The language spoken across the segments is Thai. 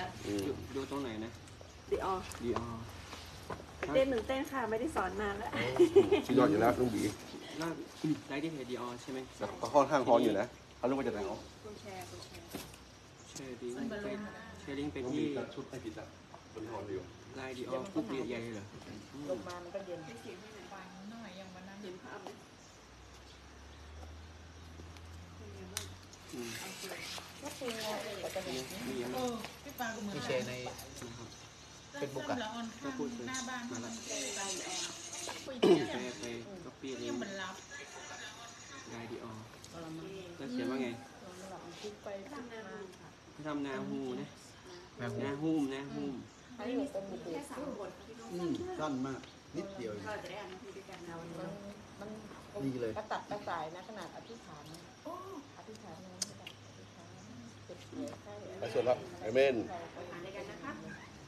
อะอืมอยู่ดูตรงไหนนะดีออดีออเต้นหนึ่งเต้นค่ะไม่ได้สอนนานแล้วสุดยอดอยู่แล้วลุงบีล่าไลฟ์ที่เพจดีออใช่ไหมแต่ก็ค่อนข้างร้อนอยู่นะเขารู้ว่าจะหนาวคุณแชร์คุณแชร์แชร์ลิงก์ไปแชร์ลิงก์ไปที่ชุดให้ผิดอะคนร้อนอยู่ไลน์ดีออปุ๊บเรียใหญ่เลยเหรออืมลงมามันก็เย็นให้เสียงให้หน่อยฟังหน่อยยังวันนั้นเห็นภาพ พี่เชในเป็นบุกอะแล้วออนข้างหน้าบ้านมันก็เลยไปคุยนร์ไปก็ปี้ลิยังงก์มันรับไลน์ดีออกระมังแล้วเขียนว่าไงไปพลิทำงานมาดูค่ะนาฮูนะหูนาฮูมนาฮูมให้หนูเป็นบุตรแค่สามบทค่ะพี่น้องอืมสั้นมาก นิดเดียวเองเระได้อ่านหนังสือด้วยกันนะวันนี้มันมันดีเลยกระตัดกระสายนะขนาดอธิษฐานนะอธิษฐานนะไม่ได้อธิษฐาน เจ็บเสียใช่ไปส่วนละเอเมนข้า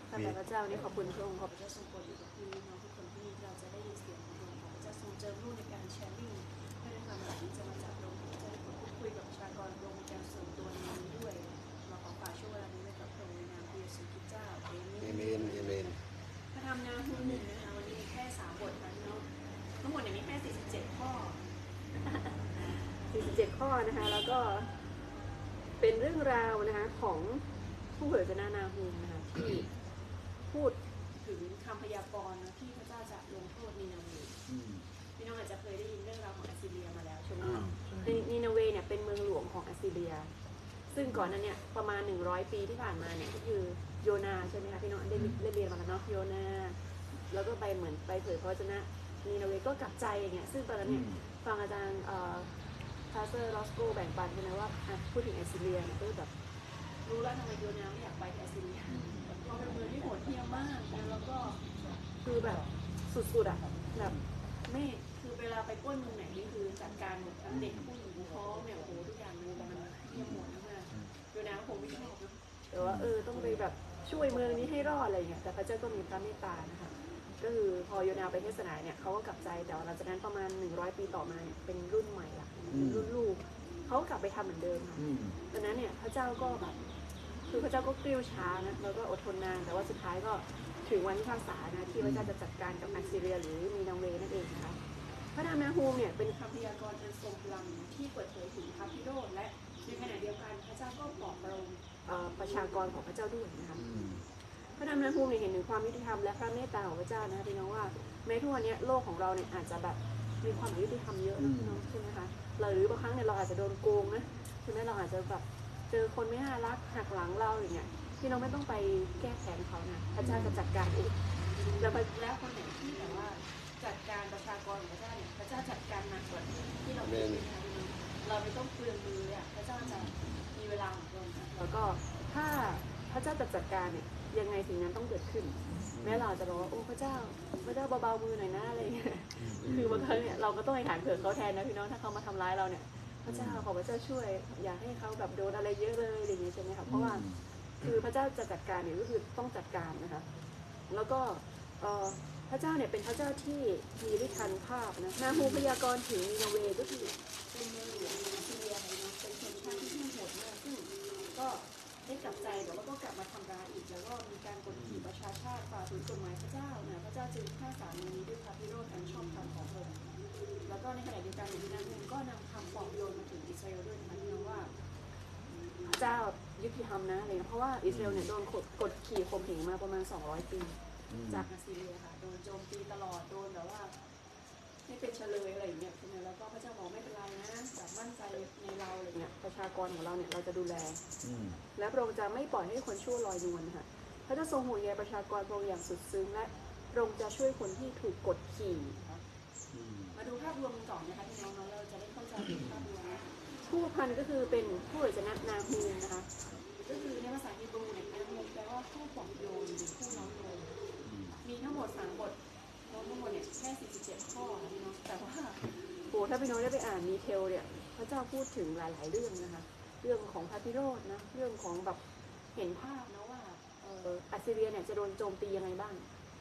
แต่พระเจ้านี่ขอบคุณพระองค์ขอบพระเจ้าทรงโปรดอยู่กับพี่น้องทุกคนที่เราจะได้ยินเสียงของพระองค์ขอบพระเจ้าทรงเจิมลูกในการแชร์ลิงก์ให้ได้ความหมายที่จะมาจากพระองค์จะได้พูดคุยกับประชากรพระองค์การส่วนตัวนี้ด้วยเราขอฝากช่วงเวลานี้ไว้กับพระองค์ในนามพระเยซูคริสต์เจ้าเอเมนเอเมนพระธรรมนาฮูมหนึ่งนะคะวันนี้มีแค่สามบทนะเนาะทั้งหมดเนี่ยมีแค่สี่สิบเจ็ดข้อสี่สิบเจ็ดข้อนะคะแล้วก็ เป็นเรื่องราวนะคะของผู้เผยพระวจนะนาฮูมนะคะที่พูดถึงคำพยากรณ์นะที่พระเจ้าจะลงโทษนีนาเวอืมพี่น้องอาจจะเคยได้ยินเรื่องราวของอัสซีเรียมาแล้วใช่ไหมอ่าคะนีนีนาเวเนี่ยเป็นเมืองหลวงของอัสซีเรีย ซึ่งก่อนนั้นเนี่ยประมาณ 100 ปีที่ผ่านมาเนี่ยก็คือโยนาใช่ไหมคะพี่น้องได้ได้เรียนมาแล้วเนาะโยนา แล้วก็ไปเหมือนไปเผยพระวจนะนีนาเวก็กลับใจอย่างเงี้ยซึ่งตอนนั้นอืเนี่ยฟังอาจารย์ Pastor รอสโกแบ่งปันใช่ไหมว่าอะพูดถึงแอสซิเรียเนี่ยก็แบบรู้แล้วทำไมโยนาไม่อยากไปแอสซิเรียเพราะเป็นเมืองที่โหดเหี้ยมมากนะแล้วก็คือแบบสุดๆอะแบบไม่คือเวลาไปปล้นเมืองไหนนี่คือจัดการหมดทั้งเด็กผู้หญิงท้องเนี่ยโอ้โหทุกอย่างเลยมันเหี้ยมโหดมากๆโยนาก็คงไม่ชอบนะแต่ว่าเออต้องไปแบบช่วยเมืองนี้ให้รอดอะไรอย่างเงี้ยแต่พระเจ้าก็มีพระเมตตานะคะ ก็คือพอโยนาไปเทศนาเนี่ยเขาก็กลับใจแต่ว่าหลังจากนั้นประมาณ 100 ปีต่อมาเนี่ยเป็นรุ่นใหม่ละเป็นรุ่นลูกเขาก็กลับไปทำเหมือนเดิมค่ะอืมดังนั้นเนี่ยพระเจ้าก็แบบคือพระเจ้าก็กริ้วช้านะแล้วก็อดทนนาน แต่ว่าสุดท้ายก็ถึงวันพิพากษานะที่พระเจ้าจะจัดการกับอัสซีเรียหรือมีนาเวนั่นเองนะคะพระนามนาฮูมเนี่ยเป็นคำพยากรณ์อันทรงพลังที่เปิดเผยถึงพระพิโรธและในขณะเดียวกันพระเจ้าก็ปลอบประโลมเอ่อประชากรของพระเจ้าด้วยนะคะ อืมพระนามนาภูมิเนี่ยเห็นถึงความยุติธรรมและพระเมตตาของพระเจ้านะพี่น้องว่าแม้ทุกวันเนี้ยโลกของเราเนี่ยอาจจะแบบมีความอยุติธรรมเยอะนะพี่น้องใช่ไหมคะเราหรือบางครั้งเนี่ยเราอาจจะโดนโกงนะใช่ไหมเราอาจจะแบบเจอคนไม่น่ารักหักหลังเราอย่างเงี้ยพี่น้องไม่ต้องไปแก้แค้นเขานะพระเจ้าจะจัดการเองแล้วแล้วคนไหนที่แบบว่าจัดการประชากรของพระเจ้าเนี่ยพระเจ้าจัดการหนักกว่าที่เราคิดนะคะพี่น้องเราไม่ต้องเปลืองมือเลยอะพระเจ้าจะมีเวลาของเรานะแล้วก็ถ้าพระเจ้าจะจัดการเนี่ย ยังไงสิ่งนั้นต้องเกิดขึ้น แม้เราอาจจะบอกว่าโอ้พระเจ้าพระเจ้าเบาๆมือหน่อยนะอะไรอย่างเงี้ยคือบางครั้งเนี่ยเราก็ต้องไปฐานเผื่อเขาแทนนะพี่น้องถ้าเขามาทำร้ายเราเนี่ย พระเจ้าขอพระเจ้าช่วย อยากให้เขาแบบโดนอะไรเยอะเลยอะไรอย่างเงี้ยใช่ไหมคะเพราะว่าคือพระเจ้าจะจัดการเนี่ยก็คือต้องจัดการนะคะแล้วก็เอ่อพระเจ้าเนี่ยเป็นพระเจ้าที่มีฤทธานุภาพนะนาฮูพยากรณ์ถึงนีนาเวก็คือเป็นเมืองหลวงของซีเรียนะเป็นชนชาติที่ที่โหดมากซึ่งก็ ได้กลับใจแต่ว่าก็กลับมาทำร้ายอีก แล้วก็มีการกดขี่ประชาชาติฝ่าฝืนกฎหมายพระเจ้านะพระเจ้าจึงฆ่าสามีนี้ด้วยพระพิโรธอันชอบธรรมของพระองค์แล้วก็ในขณะเดียวกันในดินแดนก็นำคำปลอบโยนมาถึงอิสราเอลด้วยนะคะพี่น้องว่าพระเจ้ายุติธรรมนะอะไรเงี้ยเพราะว่าอิสราเอลเนี่ยโดนกดกดขี่ข่มเหงมาประมาณ 200 ปีอืมจากอาซีเรียค่ะโดนโจมตีตลอดโดนแบบว่า ไม่เป็นเฉลยอะไรอย่างเงี้ยใช่ไหมแล้วก็พระเจ้าบอกไม่เป็นไรนะแบบมั่นใจในเราอะไรเงี้ยประชากรของเราเนี่ยเราจะดูแลอืมและพระองค์จะไม่ปล่อยให้คนชั่วลอยนวลค่ะพระเจ้าทรงห่วงใยประชากรพระองค์อย่างสุดซึ้งและพระองค์จะช่วยคนที่ถูกกดขี่นะคะอืมมาดูภาพรวมกันก่อนนะคะพี่น้องเนาะเราจะได้เข้าใจถึงภาพรวมนะผู้พันก็คือเป็นผู้เอจนะนาฮูมนะคะ ก็คือในภาษาฮีบรูเนี่ยนาฮูมแปลว่าผู้ปลอบโยนหรือผู้น้อมโยนอืมมีทั้งหมด3บทรวม ทั้งหมดเนี่ยแค่47 ข้อนะพี่น้องแต่ว่าโหถ้าพี่น้องได้ไปอ่านดีเทลเนี่ยพระเจ้าพูดถึงหลาย ๆ เรื่องนะคะ เรื่องของพระพิโรธนะเรื่องของแบบเห็นภาพนะว่าเอออัสซีเรียเนี่ยจะโดนโจมตียังไงบ้าง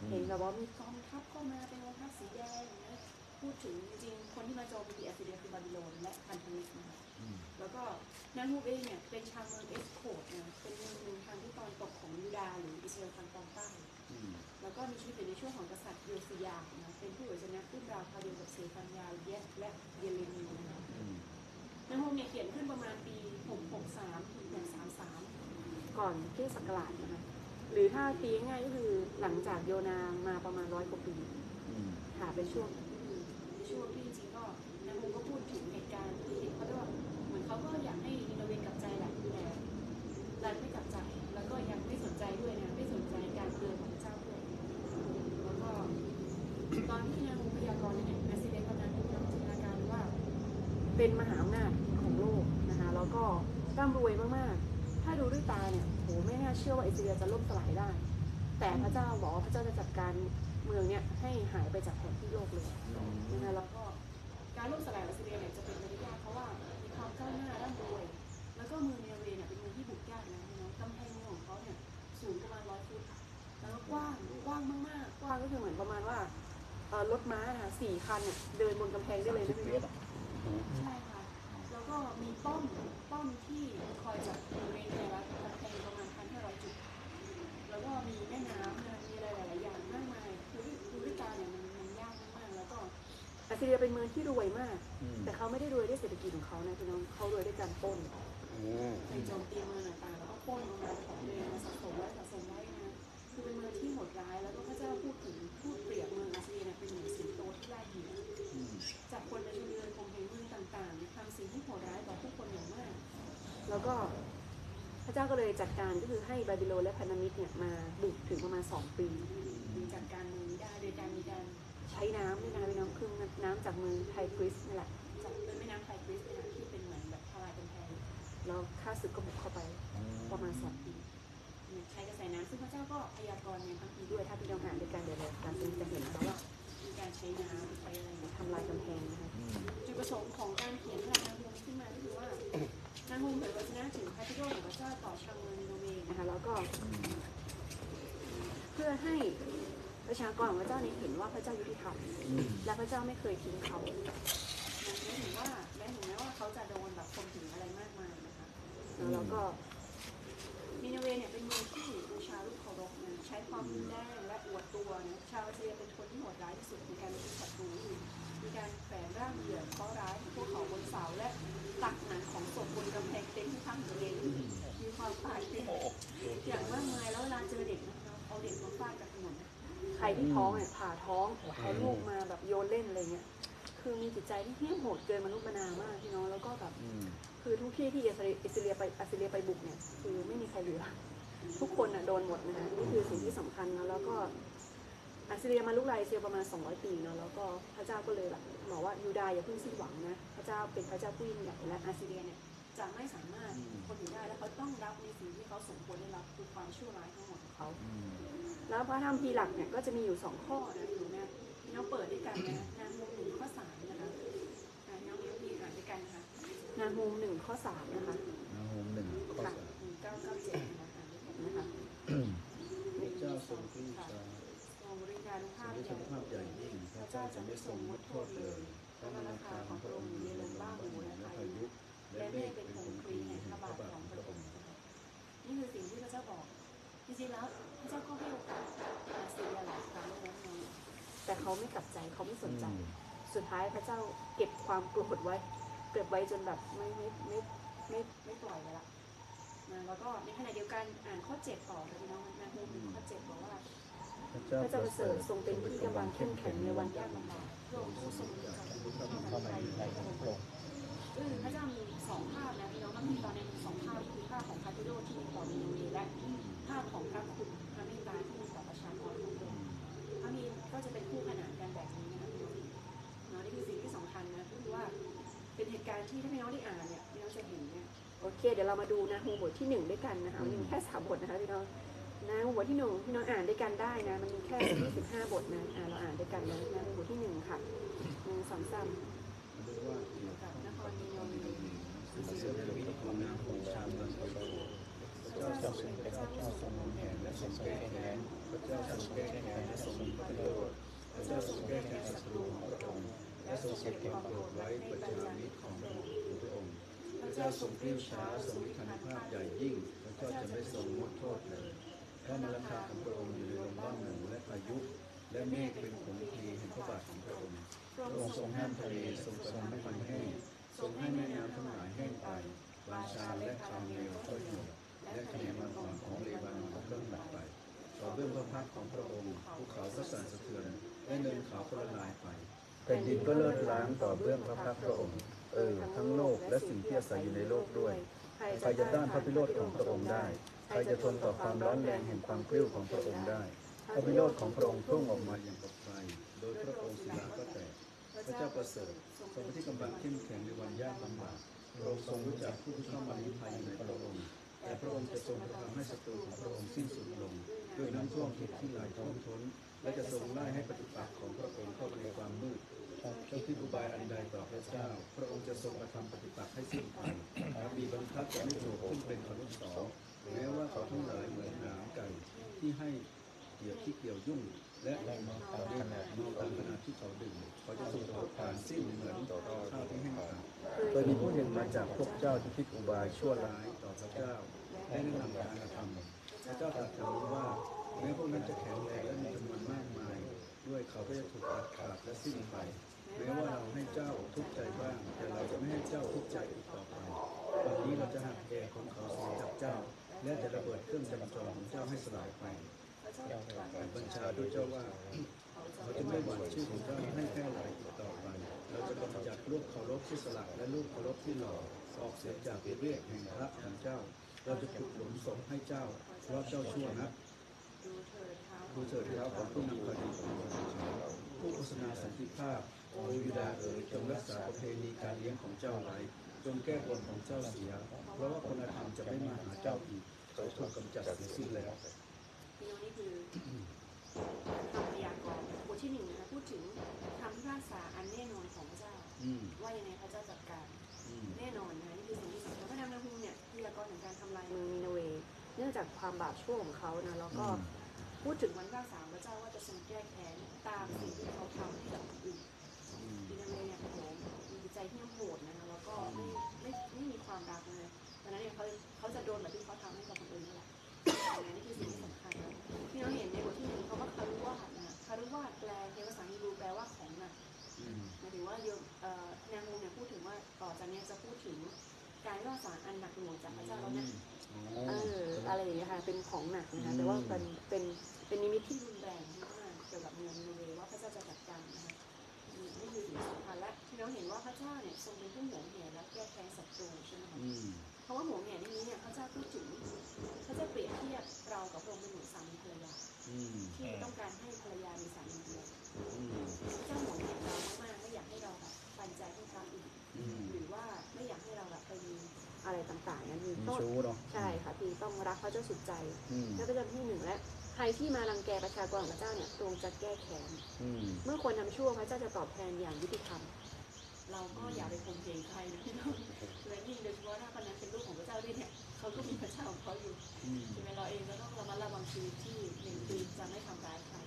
เห็นแบบว่ามีกองทัพเข้ามาเป็นกองทัพสีแดงอย่างเงี้ยพูดถึงจริงๆคนที่มาโจมตีอัสซีเรียคือบาบิโลนและพันธมิตรนะคะอืมแล้วก็นาฮูมเองเนี่ยเป็นชาวเมืองเอลโขชนะเป็นเมืองหนึ่งทางที่ตอนตกของยูดาห์ทางตอนใต้อืม แล้วก็มีชีวิตอยู่ในช่วงของกษัตริย์โยสิยาห์นะเป็นผู้เผยพระวจนะรุ่นราวคราวเดียวกับเศฟันยาห์และเยเรมีย์นะคะในางโฮมเนี่ยเขียนขึ้นประมาณปี 663 ถึง 133 ก่อนคริสต์ศักราชนะคะหรือถ้าตีง่ายก็คือหลังจากโยนามาประมาณร้อยกว่าปีค่ะเป็นช่วง เป็นมหาอำนาจของโลกนะคะแล้วก็ร่ำรวยมากๆ ถ้าดูด้วยตาเนี่ยโหไม่น่าเชื่อว่าอิสราเอลจะล่มสลายได้ แต่พระเจ้าบอกว่าพระเจ้าจะจัดการเมืองเนี่ยให้หายไปจากแผนที่โลกเลยนะคะแล้วก็การล่มสลายอิสราเอลเนี่ยจะเป็นไปได้ยากเพราะว่ามีความก้าวหน้าร่ำรวย แล้วก็เมืองเนเวเนี่ยเป็นเมืองที่บุกยากนะน้องกำแพงเมืองของเขาเนี่ยสูงประมาณร้อยฟุตแล้วก็กว้างกว้างมากๆกว้างก็คือเหมือนประมาณว่ารถม้านะคะสี่คันเนี่ยเดินบนกำแพงได้เลยนะ ใช่ค่ะ แล้วก็มีป้อมป้อมที่คอยจับอยู่ในแต่ละกำแพงประมาณพันห้าร้อยจุด แล้วก็มีแม่น้ำนะมีอะไรหลายๆอย่างมากมายคือดูด้วยตาเนี่ยมันมันยากมากๆแล้วก็อัสซีเรียเป็นเมืองที่รวยมาก อืม แต่เขาไม่ได้รวยด้วยเศรษฐกิจของเขานะพี่น้องเขารวยด้วยการปล้น อืม ไปโจมตีเมืองต่างๆแล้วก็ปล้นเอามาของ แล้วก็พระเจ้าก็เลยจัดการก็คือให้บาบิโลนและพานามิดเนี่ยมาบุกถึงประมาณสองปีมีจัดการเมืองนี้ได้โดยการมีการใช้น้ำด้วยนะพี่น้องคือน้ำจากเมืองไทกริสนี่แหละจากเป็นแม่น้ำไทกริสเนี่ยนะที่เป็นเหมือนแบบทลายกำแพงแล้วข้าศึกก็บุกเข้าไปประมาณสองปีเนี่ยใช้กระแสน้ำซึ่งพระเจ้าก็พยากรณ์ในคัมภีร์ด้วยถ้าพี่น้องอ่านด้วยกันเดี๋ยวเราการจะเห็นนะคะว่ามีการใช้น้ำใช้อะไรเนี่ยทำลายกำแพงนะคะจุดประสงค์ของการเขียน ประชากรของพระเจ้านี้เห็นว่าพระเจ้ายุติธรรมอืมและพระเจ้าไม่เคยทิ้งเขาแม้ถึงว่าแม้ถึงแม้ว่าเขาจะโดนแบบข่มถึงอะไรมากมายนะคะแล้วก็นิโนเวเนี่ยเป็นเมืองที่บูชารูปเคารพนะใช้ความรุนแรงและอวดตัวนะชาวอาเซียเป็นคนที่โหดร้ายที่สุดในการเป็นศัตรูมีการแฝงร่างเหยื่อเคราะห์ร้ายของพวกเขาบนเสาและตักหนังของศพบนกำแพงเต็มที่ทั้งตัวเองมีความตายเปลี่ยนอย่างมากมายแล้วเวลาเจอเด็กนะคะเอาเด็กมาฟาดกับถนนใค รที่ท้องเนี่ยผ่าท้องเอาลูกมาแบบโยนเล่นอะไรเงี้ยคือมีจิตใจที่เหี้ยมโหดเกินมนุษย์มนามากพี่น้องแล้วก็แบบอืมคือทุกที่ที่อิสราเอลอิสราเอลไปอิสราเอลไปบุกเนี่ยคือไม่มีใครเหลือ ทุกคนน่ะโดนหมดนะคะนี่คือสิ่งที่สำคัญนะแล้วก็อัสซีเรียมาลุกลายอิสราเอลประมาณ 200 ปีเนาะแล้วก็พระเจ้าก็เลยแบบบอกว่ายูดาห์อย่าเพิ่งสิ้นหวังนะพระเจ้าเป็นพระเจ้าผู้ยิ่งใหญ่และอัสซีเรียเนี่ยจะไม่สามารถคนอยู่ได้และเขาต้องรับในสิ่งที่เขาสมควรได้รับคือความชั่วร้ายทั้งหมดของเขาอืม แล้วพระธรรมพีร์หลักเนี่ยก็จะมีอยู่สองข้อนะอยู่นะที่เราเปิดด้วยกันนะนางฮูมหนึ่งข้อสามนะคะอ่าน้องนิ้วพีอ่านด้วยกันนะคะนางฮูมหนึ่งข้อสามนะคะนาโฮมหนึ่งข้อค่ะสามหนึ่งเก้าเก้าเจ็ดนะคะอ่านด้วยกันนะคะพระเจ้าทรงปรีชาทรงบริการภาพทรงใหทรญ่งภาพใหญ่ยิ่งพระเจ้าจะไม่ทรงงดโทษเลยพระมราคาของพระองค์มีลมบ้าหูและพายุและและเมเมฆฆเป็เป็นนผผงงคคลีลีแห่แห่งงพพระระบาบาททขขอองงพพระระอองงค์ค์นี่คือสิ่งที่พระเจ้าบอกจริงๆแล้วพระ เจ้าก็ให้โอกาสอาเซียหลายครั้งแล้วนะแต่เขาไม่กลับใจเขาไม่สนใจ สุดท้ายพระเจ้าเก็บความโกรธไว้ เก็บไว้จนแบบไม่ไม่ไม่ไม่ไม่ปล่อยไปละนะแล้วก็ในขณะเดียวกันอ่านข้อเจ็ดต่อเลยพี่น้องนะฮูมข้อเจ็ดบอกว่าพระเจ้าพระปเจ้าระประเสเสริริฐฐททรรงงเป็เป็นนที่ที่กำกำลัลังงเข้เข้มมแข็แข็งงในในวัวันนยายากกลำลำบาบากกพระองค์ผู้ทรงมีพระคุณเข้ามาในใจของพระองค์อืมพระเจ้ามีสองภาพนะพี่น้องมันมีตอนใน การณ์ที่ถ้าพี่น้องได้อ่านเนี่ยพี่น้องจะเห็นเนี่ยโอเค เดี๋ยวเรามาดูนะฮูบทที่หนึ่งด้วยกันนะคะมันมีแค่สามบทนะคะพี่น้องนะฮูบทที่หนึ่งพี่น้องอ่านด้วยกันได้นะ มันมีแค่สิบห้าบทนะอ่าเราอ่านด้วยกันนะนะฮูบทที่หนึ่งค่ะหนึ่งสองสามเรียกว่าเกี่ยวกับนครนิโนเวกับเสด็จวิธีของนางของชาวเมืองพระองค์พระเจ้าทรงเป็นพระเจ้าทรงหนุนแห่งและทรงแก้แค้นพระเจ้าทรงแก้แค้นและทรงมีพระโยชน์พระเจ้าทรงแก้แค้นศัตรูของพระองค์และทรงเก็บความโกรธไว้ประจานิจของพระองค์พระองค์ พระเจ้าทรงกริ้วช้าทรงมีคันภาพใหญ่ยิ่งพระเจ้าจะไม่ทรงงดโทษเลยพระมรรคาของพระองค์อยู่ในลมบ้างหนูและพายุและเมฆเป็นผลพลีแห่งพระบาทของพระองค์พระองค์ทรงห้ามทะเลทรงททำให้มันแห้งทรงให้แม่น้ำทั้งหลายแห้งไปวานชาและคาเมลก็หี่ยวและคะแนนมันอ่อนของเลบานอนก็หมดไปต่อเบื้องพระพักของพระองค์ภูเขาก็สั่นสะเทือนและเนินเขาก็ละลายไปแผ่นดินก็เลิศล้างต่อเบื้องพระพักพระองค์ เออทั้งโลกและสิ่งที่อาศัยอยู่ในโลกด้วยใครจะต้านพระพิโรธของพระองค์ได้ใครจะทนต่อความร้อนแรงแห่งความกริ้วของพระองค์ได้พระพิโรธของพระองค์พุ่งออกมาอย่างกับไฟโดยพระองค์ศิลาก็แตกพระเจ้าประเสริฐทรงที่กำบังเข้มแข็งในวันยากลำบากพระองค์ทรงรู้จักผู้ที่เข้ามาลี้ภัยในพระองค์แต่พระองค์จะทรงกระทำให้ศัตรูของพระองค์สิ้นสุดลงด้วยน้ำท่วมทิศที่ไหลท่วมท้น และจะทรงไล่ให้ปฏิปักษ์ของพระองค์เข้าไปในความมืด เจ้าที่อุบายอันใดต่อพระเจ้า พระองค์จะทรงกระทำปฏิปักษ์ให้สิ้นไปมีบังคับจะไม่โผล่ขึ้นเป็นอนุสรณ์แม้ว่าเขาทั้งหลายเหมือนหนามไก่ที่ให้เกี่ยวที่เกี่ยวยุ่ง และแรงมาตามขนาดมาตามขนาดที่เขาดื่มเขาจะทรงเผาผลาญสิ้นเหมือนข้าวที่แห้งขาดเคยมีผู้เห็นมาจากพวกเจ้าที่คิดอุบายชั่วร้ายต่อพระเจ้าและแนะนำการกระทำพระเจ้าตรัสคำนี้ว่าแม้พวกนั้นจะแข็งแรงและมีจำนวนมากมาย ด้วยเขาก็จะถูกตัดขาดและสิ้นไป แม้ว่าเราให้เจ้าทุกข์ใจบ้าง แต่เราจะไม่ให้เจ้าทุกข์ใจอีกต่อไปวันนี้เราจะหักแกของเขาเสียจากเจ้า และจะระเบิดเครื่องจำจองของเจ้าให้สลายไปบัญชาด้วยเจ้าว่าเขาจะไม่หวั่นชื่อของเจ้าให้แพร่หลายอีกต่อไป เราจะกำจัดรูปเคารพที่สลักและรูปเคารพที่หล่อออกเสียจากเรียกแห่งพระของเจ้า เราจะขุดหลุมศพให้เจ้าเพราะเจ้าชั่วนะดูเถิดเท้าของผู้นำคดีของเราผู้โฆษณาสันติภาพ โอยูดาเอ๋ยจงรักษาประเพณีการเลี้ยงของเจ้าไว้จงแก้บนของเจ้าเสีย เพราะว่าคนธรรมจะไม่มาหาเจ้าอีกเขาถูกกำจัดเสียสิ้นแล้วพี่น้องนี่คือคำพยากรณ์บทที่หนึ่งนะคะพูดถึงคำพิพากษาอันแน่นอนของพระเจ้าอืมว่ายังไงพระเจ้าจัดการอืมแน่นอนนะคะนี่คือสิ่งที่สำคัญพระนามนาฮูเนี่ยพยากรณ์ถึงการทำลายเมืองนีนาเว เนื่องจากความบาปชั่วของเขานะแล้วก็พูดถึงวันพิพากษาของพระเจ้าว่าจะทรงแก้แค้นตามสิ่งที่เขาทำให้กับคนอื่น โอ้โหมีจิตใจที่โหดนะคะแล้วก็ไม่ไม่ไม่มีความรักเลยดังนั้นเนี่ยเขาเขาจะโดนแบบที่เขาทำให้กับคนอื่นนั่นแหละดังนั้นนี่คือสิ่งที่สำคัญนะที่เราเห็นในบทที่หนึ่งเขาว่าคารุวาสนะคารุวาสแปลในภาษาฮีบรูแปลว่าของหนักอืมหมายถึงว่าโยมเอ่อแนวโน้มเนี่ยพูดถึงว่าต่อจากเนี้ยจะพูดถึงการว่าสารอันหนักหน่วงจากพระเจ้าแล้วนะเอออะไรอย่างเงี้ยค่ะเป็นของหนักนะคะแต่ว่าเป็นเป็นเป็นนิมิตที่รุน เราเห็นว่าพระเจ้าเนี่ยทรงเป็นผู้หวงแหนและแก้แค้นศัตรูใช่ไหมคะอืมเพราะว่าหวงแหนที่นี้เนี่ยพระเจ้าพูดถึงพระเจ้าเปรียบเทียบเรากับพระองค์เป็นเหมือนสามีภรรยาอืมที่ต้องการให้ภรรยามีสามีเดียวอืมพระเจ้าหวงแหนเรามากๆไม่อยากให้เราแบบปันใจให้พระอื่นอืมหรือว่าไม่อยากให้เราแบบไปมีอะไรต่างๆนั้นมีมีต้นชู้เนาะใช่ค่ะพี่ต้องรักพระเจ้าสุดใจอืมนั่นก็จะที่หนึ่งและใครที่มารังแกประชากรของพระเจ้าเนี่ยทรงจะแก้แค้นอืมเมื่อคนทำชั่วพระเจ้าจะตอบแทนอย่างยุติธรรม เราก็อย่าไปข่มเหงใครนะพี่น้องและยิ่งโดยเฉพาะถ้าคนนั้นเป็นลูกของพระเจ้าด้วยเนี่ยเขาก็มีพระเจ้าของเขาอยู่อืมใช่ไหมเราเองก็ต้องระมัดระวังชีวิตที่หนึ่งคือจะไม่ทำร้ายใคร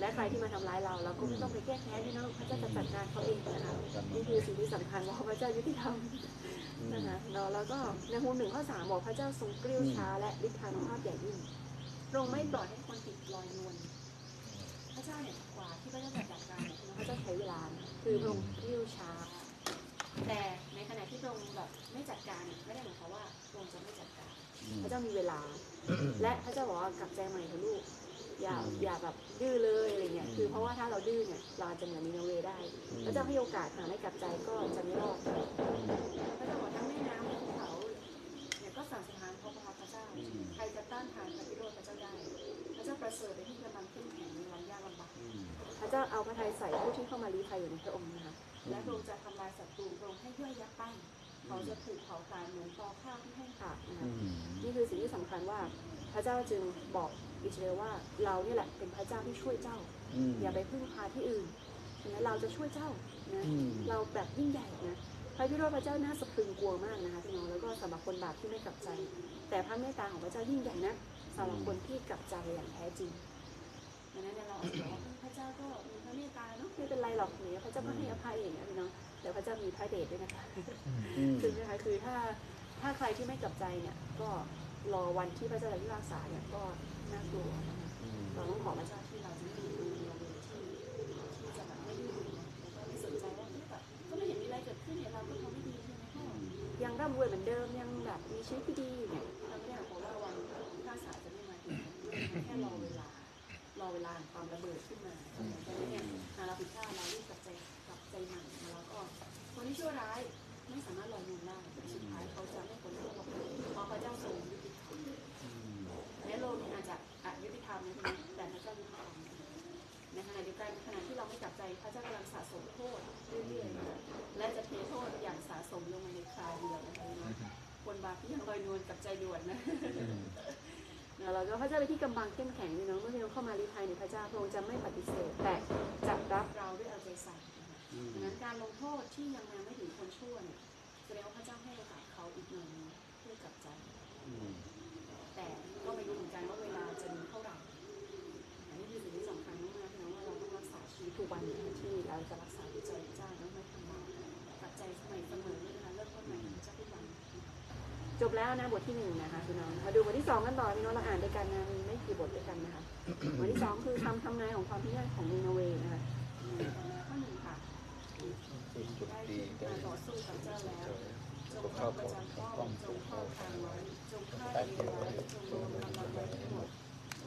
และใครที่มาทำร้ายเราเราก็ไม่ต้องไปแก้แค้นพี่น้องพระเจ้าจะจัดการเขาเองนะคะนี่คือสิ่งที่สำคัญว่าพระเจ้ายุติธรรมนะคะเนาะแล้วก็ในฮูหนึ่งข้อสามบอกพระเจ้าทรงกริ้วช้าและฤทธานุภาพใหญ่ยิ่งทรงไม่ปล่อยให้คนติดลอยนวลพระเจ้าเนี่ยกว่าที่พระเจ้าจะจัดการเนี่ยพระเจ้าใช้เวลานะคือพระองค์กริ้วช้า แต่ในขณะที่พระองค์แบบไม่จัดการเนี่ยไม่ได้หมายความว่าพระองค์จะไม่จัดการ พระเจ้ามีเวลา และพระเจ้าบอกว่ากลับใจใหม่เถอะลูกอย่าอย่าแบบดื้อเลยอะไรเงี้ยคือเพราะว่าถ้าเราดื้อเนี่ยเราอาจจะเหมือนนีนาเวได้ พระเจ้าให้โอกาสหาไม่กลับใจก็จะไม่รอดพระเจ้าบอกทั้งแม่น้ำและภูเขาเนี่ยก็สั่งสถานเพราะพระพระเจ้าใครจะต้านทานพระพิโรธพระเจ้าได้พระเจ้าประเสริฐในที่กำลังขึ้นแข็งในวันยากลำบากอืมพระเจ้าเอาพระทัยใส่ผู้ที่เข้ามาลี้ภัยอยู่ในพระองค์นะคะ และพระองค์จะทำลายศัตรูพระองค์ให้ย่อยยับไปเขาจะถูกเผาตายเหมือนตอข้าวที่แห้งขาดนะคะอืมนี่คือสิ่งที่สำคัญว่าพระเจ้าจึงบอกอิสราเอลว่าเราเนี่ยแหละเป็นพระเจ้าที่ช่วยเจ้าอืมอย่าไปพึ่งพาที่อื่นฉะนั้นเราจะช่วยเจ้านะอืมเราแบบยิ่งใหญ่นะพระพิโรธพระเจ้าน่าสะพรึงกลัวมากนะคะพี่น้องแล้วก็สำหรับคนบาปที่ไม่กลับใจ แต่พระเมตตาของพระเจ้ายิ่งใหญ่นะสำหรับคนที่กลับใจอย่างแท้จริงดังนั้นเนี่ยเราอาจจะบอกว่าพระเจ้าก็มีพระ เมตตาเนาะไม่เป็นไรหรอกเนี่ยพระเจ้าม่ให้อภัยอย่างเงี้ยน้อเดี๋ยวพระเจ้ามีพระเดชด้วยนะคะคือนะคะคือถ้าถ้าใครที่ไม่กลับใจเนี่ย ก็รอวันที่พระเจ้าจะพิพากษาเนี่ยก็น่ากลัวเราต้องขอพระเจ้าที่เราจะไม่ดูที่ที่จะแบบไม่ดื้วไม่สนใจว่าก็ไม่เห็นมีอะไรเกิดขึ้นเนี่ยเราก็ทำไม่ดีใช่ไหมพ่อยังร่ำรวยเหมือนเดิมยังแบบมีชีวิตที่ดีเนี่ยเราไม่ได้บอกว่าวันพิพากษาจะไม่มาถึงแค่รอเวลารอเวลาความระเบิดขึ้นมา เนี่ยหาเราผิดพลาดเรารีบกลับใจกับใจใหม่แล้วก็คนที่ชั่วร้ายไม่สามารถลอยนวลได้สุดท้ายเขาจะไม่พ้นโทษหรอกเพราะพระเจ้าทรงยุติธรรมแม้โลกนี้อาจจะอายุติธรรมนะทีนี้แต่พระเจ้ายุติธรรมในขณะเดียวกันขณะที่เราไม่กลับใจพระเจ้ากำลังสะสมโทษเรื่อยๆและจะเทโทษอย่างสะสมลงมาในคราวเดียวนะคะคนบาปที่ยังลอยนวลกับใจด่วนนะ เราก็พระเจ้าเป็นที่กำบังเข้มแข็งพี่น้องเมื่อพี่น้องเข้ามาลีภัยในพระเจ้าพระองค์จะไม่ปฏิเสธแต่จะรับเราด้วยเอาใจใส่นะคะดังนั้นการลงโทษที่ยังมาไม่ถึงคนชั่วเนี่ยแสดงว่าพระเจ้าให้โอกาสเขาอีกหน่อยหนึงเพื่อกลับใจแต่ก็ไม่รู้เหมือนกันว่าเวลาจะมีเท่าไหร่อันนี้คือสิ่งที่สำคัญมากๆพี่น้องว่าเราต้องรักษาชีวิตทุกวันนะคะที่เราจะรักษาจิตใจพระเจ้าแล้วไม่ทำบาปตัดใจสมัยเสมอ จบแล้วนะบทที่หนึ่งนะคะพี่น้องมาดูบทที่สองกันต่อพี่น้องเราอ่านด้วยกันนะมีไม่กี่บทด้วยกันนะคะบทที่สองคือคำทำนายของความพินาศของนินาเวนะคะข้อหนึ่งค่ะจุดจุดได้ดีถึงได้การต่อสู้กับเจ้าแล้วจงเข้าเข้าปขระองจำป้อป้องมจงเข้าทางไว้จงฆ่าเองไว้จงรวมกำลังไว้ทั้งหมด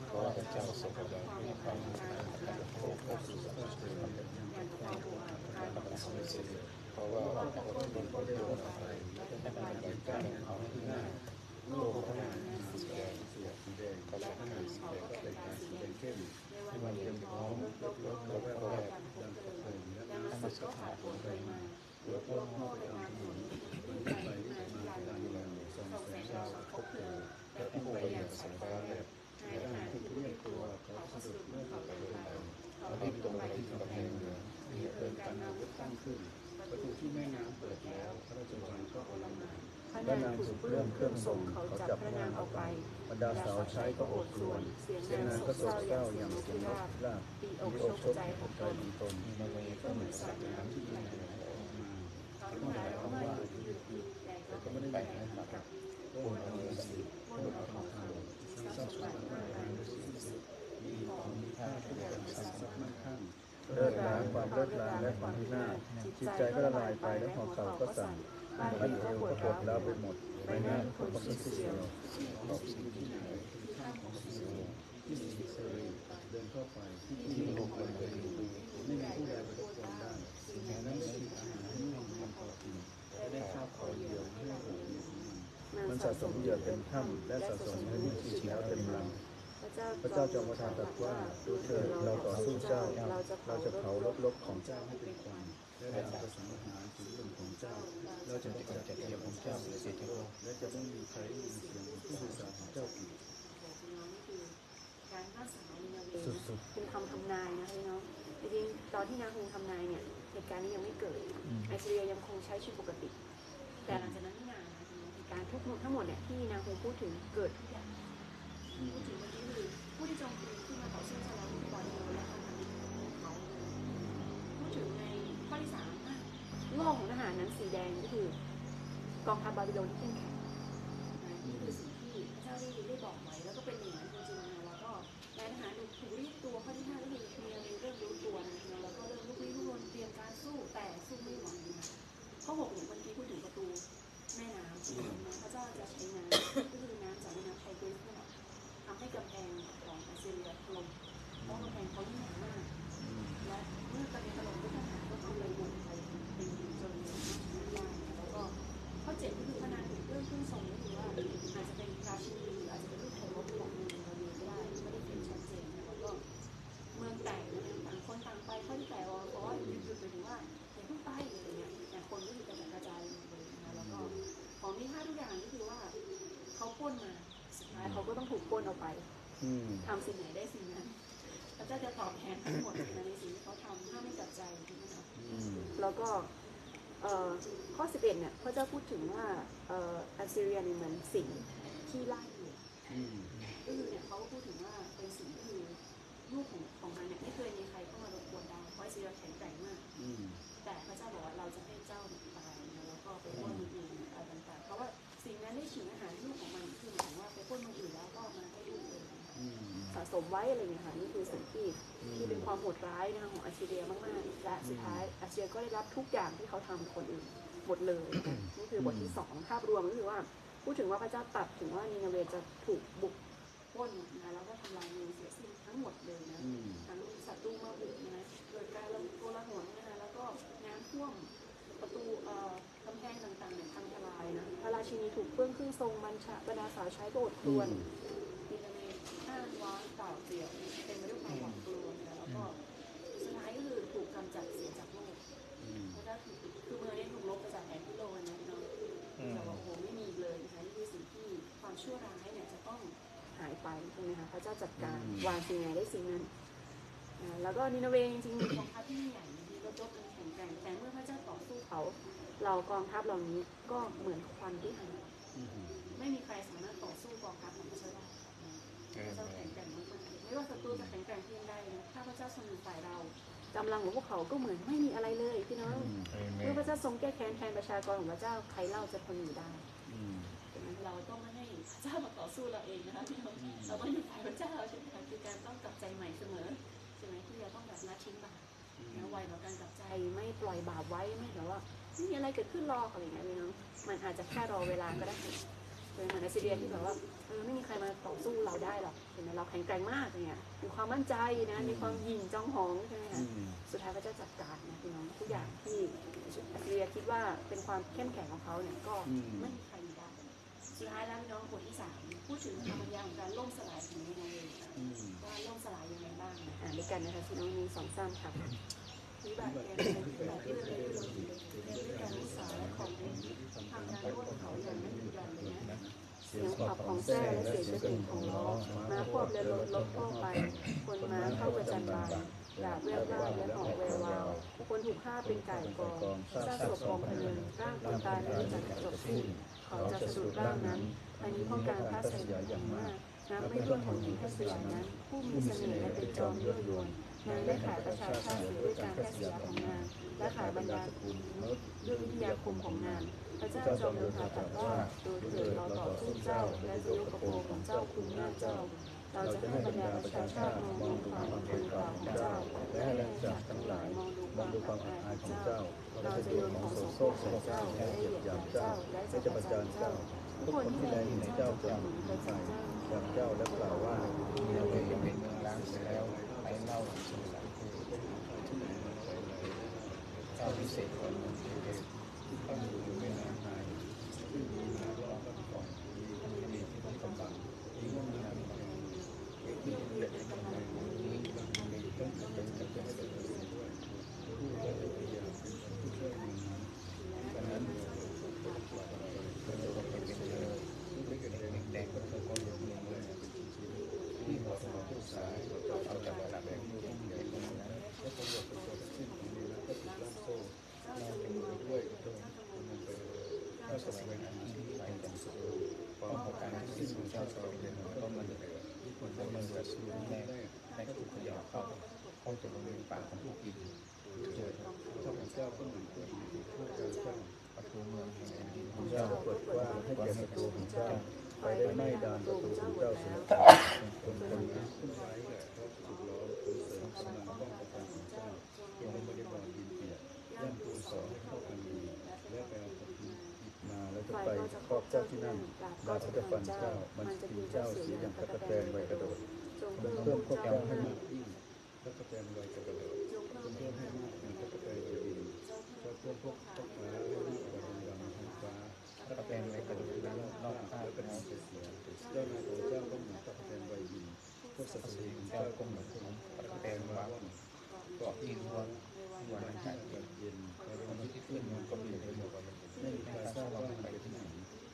เพราะว่าพระเจ้าทรงกำลังให้ความรู้ทางการโลกก็คือสภาพเดิมอย่างความโหดร้ายของมันชีไม่วิตเสร็จเพราะว่าพระองค์เป็นคนเดียวกันไปให้มันเป็นการของเขาที่หน้า โลกพระนาสีแดงสีแดงเขาเรียกว่าสีแดงก็เป็นการสีแดงเข้มให้มันเต็มพร้อมลบลบลบลบลบกันพบเจอและมันก็ผ่านไปมาหลวงพ่อในนามผลขึ้นไปมาที่ลานดินส่งแสงดาวพบเจอและพุ่งไปอย่างสายฟ้าแบบในขณะที่เรียกตัวเขาสะดุดเมื่อเขาไปไปเขาเรารีรีบตรรงไปที่กำแพแพงเมืเมืองมีเพลิงการนาวุธตั้งขึ้นประตูที่แม่น้ำเปิดแล้วพระราชวังก็อลหม่าน พระนางถูกเรื่องเครื่องทรงเขาจับพระนางเอาไปบรรดาสาวใช้ก็อดครวรเสียงนางก็กโศกเศร้าอย่างเสียงราบลาบตีอกโชกคใจของตใจนดีตนในเวก็ก็เหมือนสัตว์น้ำที่ที่ไหลออกมาเขาหลายร้องไห้อยู่ที่ที่แต่ก็ไม่ได้แบ่งให้กับโอ้เอาเงินสิบนเอาทองคำทรัพย์สมบัติมากมายมีของมีค่าทุกอย่างมีทรัพย์สมบัติข้างเลิศล้างความเลิศล้างและความพินาศจิตใจก็ละลายไปและหอเขาก็สั่น บ้านเอวก็ปวดร้วไปหมดใบหน้าทุกคนสิเสียวขอบสิ่งที่ไหนข้างของสิ่งที่มีเซรีเดินเข้าไปที่ที่ลงบนเวทีไม่มีผู้ใดไปรบกวนได้สิ่งนั้นคืออาหารที่ม่มีพอกินและได้ข้าวคอยเดียวให้หูมีของมันสะสมเหยื่อเต็มถ้ำและสะสมให้มีชีแล้วเต็มรังพระเจ้าจอมประทานตรัสว่าดูเถิดเราต่อสู้เจ้า เราจะเผารบๆของเจ้าให้เป็นควัน และเราจะสังหารถึงลมของเจ้า เราจะกำจัดเทียมของเจ้าเสียทั้งโลกและจะไม่มีใครยินเสียงผู้สื่อสารของเจ้าอีกการฆ่าสาวนินาเวสุดเป็นคำทำนายนะพี่น้องจริงๆตอนที่นางคงทำนายเนี่ยเหตุการณ์นี้ยังไม่เกิดไอซีเรียยังคงใช้ชีวิตปกติ แต่หลังจากนั้นไม่นานนะเหตุการณ์ทุกทั้งหมดเนี่ยที่นางคงพูดถึงเกิดทุกอย่างพูดถึงเมื่อกี้คือผู้ที่โจมตีที่มาต่อสู้กับเราตอนนี้และทางการของเขาพูดถึงใน ที่สามโลกของทหารนั้นสีแดงก็คือกองทัพบาบิโลนที่เข้มแข็งนี่คือสิ่งที่พระเจ้าได้ได้บอกไว้ แล้วก็เป็นอย่างนั้นจริงๆนะแล้วก็นายทหารถูกถูกเรียกตัวข้อที่ห้าก็คือเมียมีเริ่มรู้ตัวนะแล้วก็เริ่มลุกลี้ลุกลนเตรียมการสู้แต่สู้ไม่ไหวนะข้อหกเนี่ยเมื่อกี้พูดถึงประตูแม่น้ำพระเจ้าจะใช้น้ำ ทำสิ่งไหนได้สิ่งนั้นพระเจ้าจะตอบแทนทั้งหมดในสิ่งที่เขาทำถ้าไม่จับใจใช่ไหมคะอืมแล้วก็เอ่อข้อ 11 เนี่ยพระเจ้าพูดถึงว่าเอ่ออัสซีเรียเนี่ยเหมือนสิงห์ที่ไล่อยู่อืมก็คือเนี่ยเขาก็พูดถึงว่าเป็นสิ่งที่คือลูกของของมันเนี่ยไม่เคยมีใครเข้ามารบกวนได้เพราะอัสซีเรียแข็งแกร่งมากอืมแต่พระเจ้าบอกว่าเราจะให้เจ้าเนี่ยตายนะแล้วก็ไปปล้นเมืองอื่นอะไรต่างๆเพราะว่าสิ่งนั้นได้ฉิงอาหารลูกของมัน สะสมไว้อะไรอย่างเงี้ยค่ะนี่คือสิ่งที่ที่เป็นความโหดร้ายนะคะของอัสซีเรียมากๆและสุดท้ายอัสซีเรียก็ได้รับทุกอย่างที่เขาทำกับคนอื่นหมดเลยนะคะนี่คือบทที่สองภาพรวมก็คือว่า พูดถึงว่าพระเจ้าตรัดถึงว่านินาเวจะถูกบุกปล้นนะแล้วก็ทำลายเมืองเสียสิ้นทั้งหมดเลยนะอืมทั้งศัตรูมาบุกนะเกิดการระโกลาหลนะคะแล้วก็น้ำท่วมประตูเอ่อกำแพงต่างๆเนี่ยพังทลายนะพระราชินีถูกเปื้อนครึ่งทรงบัญชาบรรดาสาวใช้ก็อดครวญดินาเวห้าง ว้างเปล่าเปลี่ยวเต็มไปด้วยความหวาดกลัวนะแล้วก็สุดท้ายก็คือถูกกำจัดเสียจากโลกอืมแล้วก็คือคือเมืองนี้ถูกลบไปจากแผนที่โลกนะพี่น้องอืมแต่ว่าโอ้โหไม่มีอีกเลยนะคะนี่คือสิ่งที่ความชั่วร้ายเนี่ยจะต้องหายไปใช่ไหมคะพระเจ้าจัดการวางสิ่งไหนได้สิ่งนั้นอ่าแล้วก็นินาเวจริงๆมีกองทัพที่ยิ่งใหญ่มีรถรบมันแข็งแกร่งแต่เมื่อพระเจ้าต่อสู้เขา เรากองทัพเหล่านี้ก็เหมือนควันที่หายอืมไม่มีใครสามารถต่อสู้กองทัพของพ ระเจ้าได้นะพระเจ้าแข็งแกร่งมากๆไม่ว่าศัตรูจะแข็งแกร่งเพียงใดนะถ้าพระเจ้าทรงอยู่ฝ่ายเรากำลังของพวกเขาก็เหมือนไม่มีอะไรเลยพี่น้องเมื่อพระเจ้าทรงแก้แค้นแทนประชากรของพระเจ้าใครเล่าจะทนอยู่ได้ดังนั้นเราต้องไม่ให้พระเจ้ามาต่อสู้เราเองนะคะพี่น้องเราต้องอยู่ฝ่ายพระเจ้าใช่ไหมคะคือการต้องกลับใจใหม่เสมอใช่ไหมที่เราต้องแบบละทิ้งบาปนะไวต่อการกลับใจไม่ปล่อยบาปไว้ไม่แบบว่าไม่มีอะไรเกิดขึ้นรออะไรอย่างเงี้ยพี่น้องมันอาจจะแค่รอเวลาก็ได้ เป็นเหมือนในซีเรียที่แบบว่าเออไม่มีใครมาต่อสู้เราได้หรอกเห็นไหมเราแข็งแกร่งมากอย่างเงี้ยมีความมั่นใจนะมีความหยิ่งจองหองใช่ไหมอืคะมสุดท้ายพระเจ้าจัดการนะพี่น้องทุกอย่างที่อัสเรียคิดว่าเป็นความเข้มแข็งของเขาเนี่ยก็อืมไม่มีใครมีได้สุดท้ายแล้วพี่น้องบทที่สามพูดถึงคำบรรยายของการล่มสลายของในนาเวย์นะอืมว่าล่มสลายยังไงบ้างนะอ่านด้วยกันนะคะพี่น้องมีสองสามครับ วิบัติแก่ในแบบที่เราได้ยินในด้วยการวิสาของทางการโลดเขาอย่างไม่หยุดหย่อนเลยนะเสียงขับของแท้และเสียงกระดิ่งของล้อม้าควบและรถลบเข้าไปคนม้าเข้าประจันบานดาบแวววาวและหอกแวววาวคนถูกฆ่าเป็นไก่กองซากศพกองพะเนินร่างคนตายไม่รู้จักจบสิ้นเขาจะสะดุดร่างนั้น อันนี้เพราะการพาสยาอย่างมากน้ำไม่ร่วมของหญิงพาสยานั้น ผู้มีเสน่ห์และเป็นจอมยั่วยวน นางได้ขายประชาชาติด้วยการแพทย์สยของนางและขายบรรดาด้วยวิทยาคมของนางพระเจ้าจอมโดนตรัสว่าโดูเถิดเราต่อสู้เจ้า และจะยกกระโปรงของเจ้าคลุมหน้าเจ้าเราจะให้บรรดาประชาชาติมองดูความอำเภอของเจ้า และให้แรงจากทั้งหลายมองดูความอับอายของเจ้า เราจะโยนของโสโครกใส่เจ้าและเหยียบย่ำเจ้าและจะประจานเจ้า ทุกคนที่แลเห็นเจ้าจะหนุนประจจากเจ้าและกล่าวว่าเราเป็นเป็นเมืองล้างแล้ว เล่าสู่หลังเจ้าพิเศษคนหนึ่งที่เศษกตั้งอยู่ในน้ำนายที่มีน้ำร้อนก็ก่อนที่มีที่ต้องกำบังที่ก็มีน้ำบางที่เด็กกำลังนี้มีต้องเป็นจะเป็นเด็กด้วยผู้ได้พยายามเป็นผู้ช่วยมีดังนั้นเราจะเป็นเจอที่เด็กแดงก็จะก็ยกมือเลยที่หัวสมองผู้สายเอาจากระดับแดงมือผู้ใหญ่ตรงนั้นแล้วก็ยกไปจนสิ้นของนี้แล้วก็ติดล่ามโซ่ล่ามเป็นมือด้วยตรงมันไปเลยถ้าสมัยนั้นที่ไปกันสุดความประการที่สิ้นของเจ้าสองเดือนก็มันเลยที่ คนได้มันแรกแรกก็ถูกขยับเข้าเข้าจะลงในปากของผู้กินเจอเจ้าของเจ้าก็เหมือนผู้กินผู้เจ้าเจ้าประตูเมืองแห่งแผ่นดินของเจ้าเปิดกว้างให้แก่ศัตรูของเจ้าไปได้ไม่ดานประตูของเจ้าเสียคนคนนั้นขึ้นไว้แหละเพราถูกล้อมคนเสริมกำลังป้องกันของเจ้าลงบริบาลดินเปียกย่ำปูนสองให้เข้ากันดีและไปเอาตะปูมาแล้วจะไปครอบเจ้าที่นั่นดาจะฟันเจ้ามันจะกินเจ้าเสียอย่างตะกะแตนไวกระโดด เพิ่มมพวกเจ้าเจ้าให้มากยิ่งตะกะแตนไวกระโดดเพิ่มเพิ่มให้มากอย่างตะกะแตนไวบินเจ้าเพิ่มพวกพวกฟ้าให้มากกว่าดำดำท้องฟ้าตะกะแตนไว้กระดูกนั้นนอกข้างแล้วก็นะนำไปเสียเจ้านายของเจ้าก็เหมือนตะแตนใบบินพวกสัตว์สีของเจ้าก็เหมืมืออนนผมตะกะแตนแตนว่าว่าก็ยิ่งวันวันมันกันเกิดเย็นแล้วามันที่ขึ้นมันก็เปลี่ยนไปหมดไม่มีใครทราบว่ามันไปที่ไหน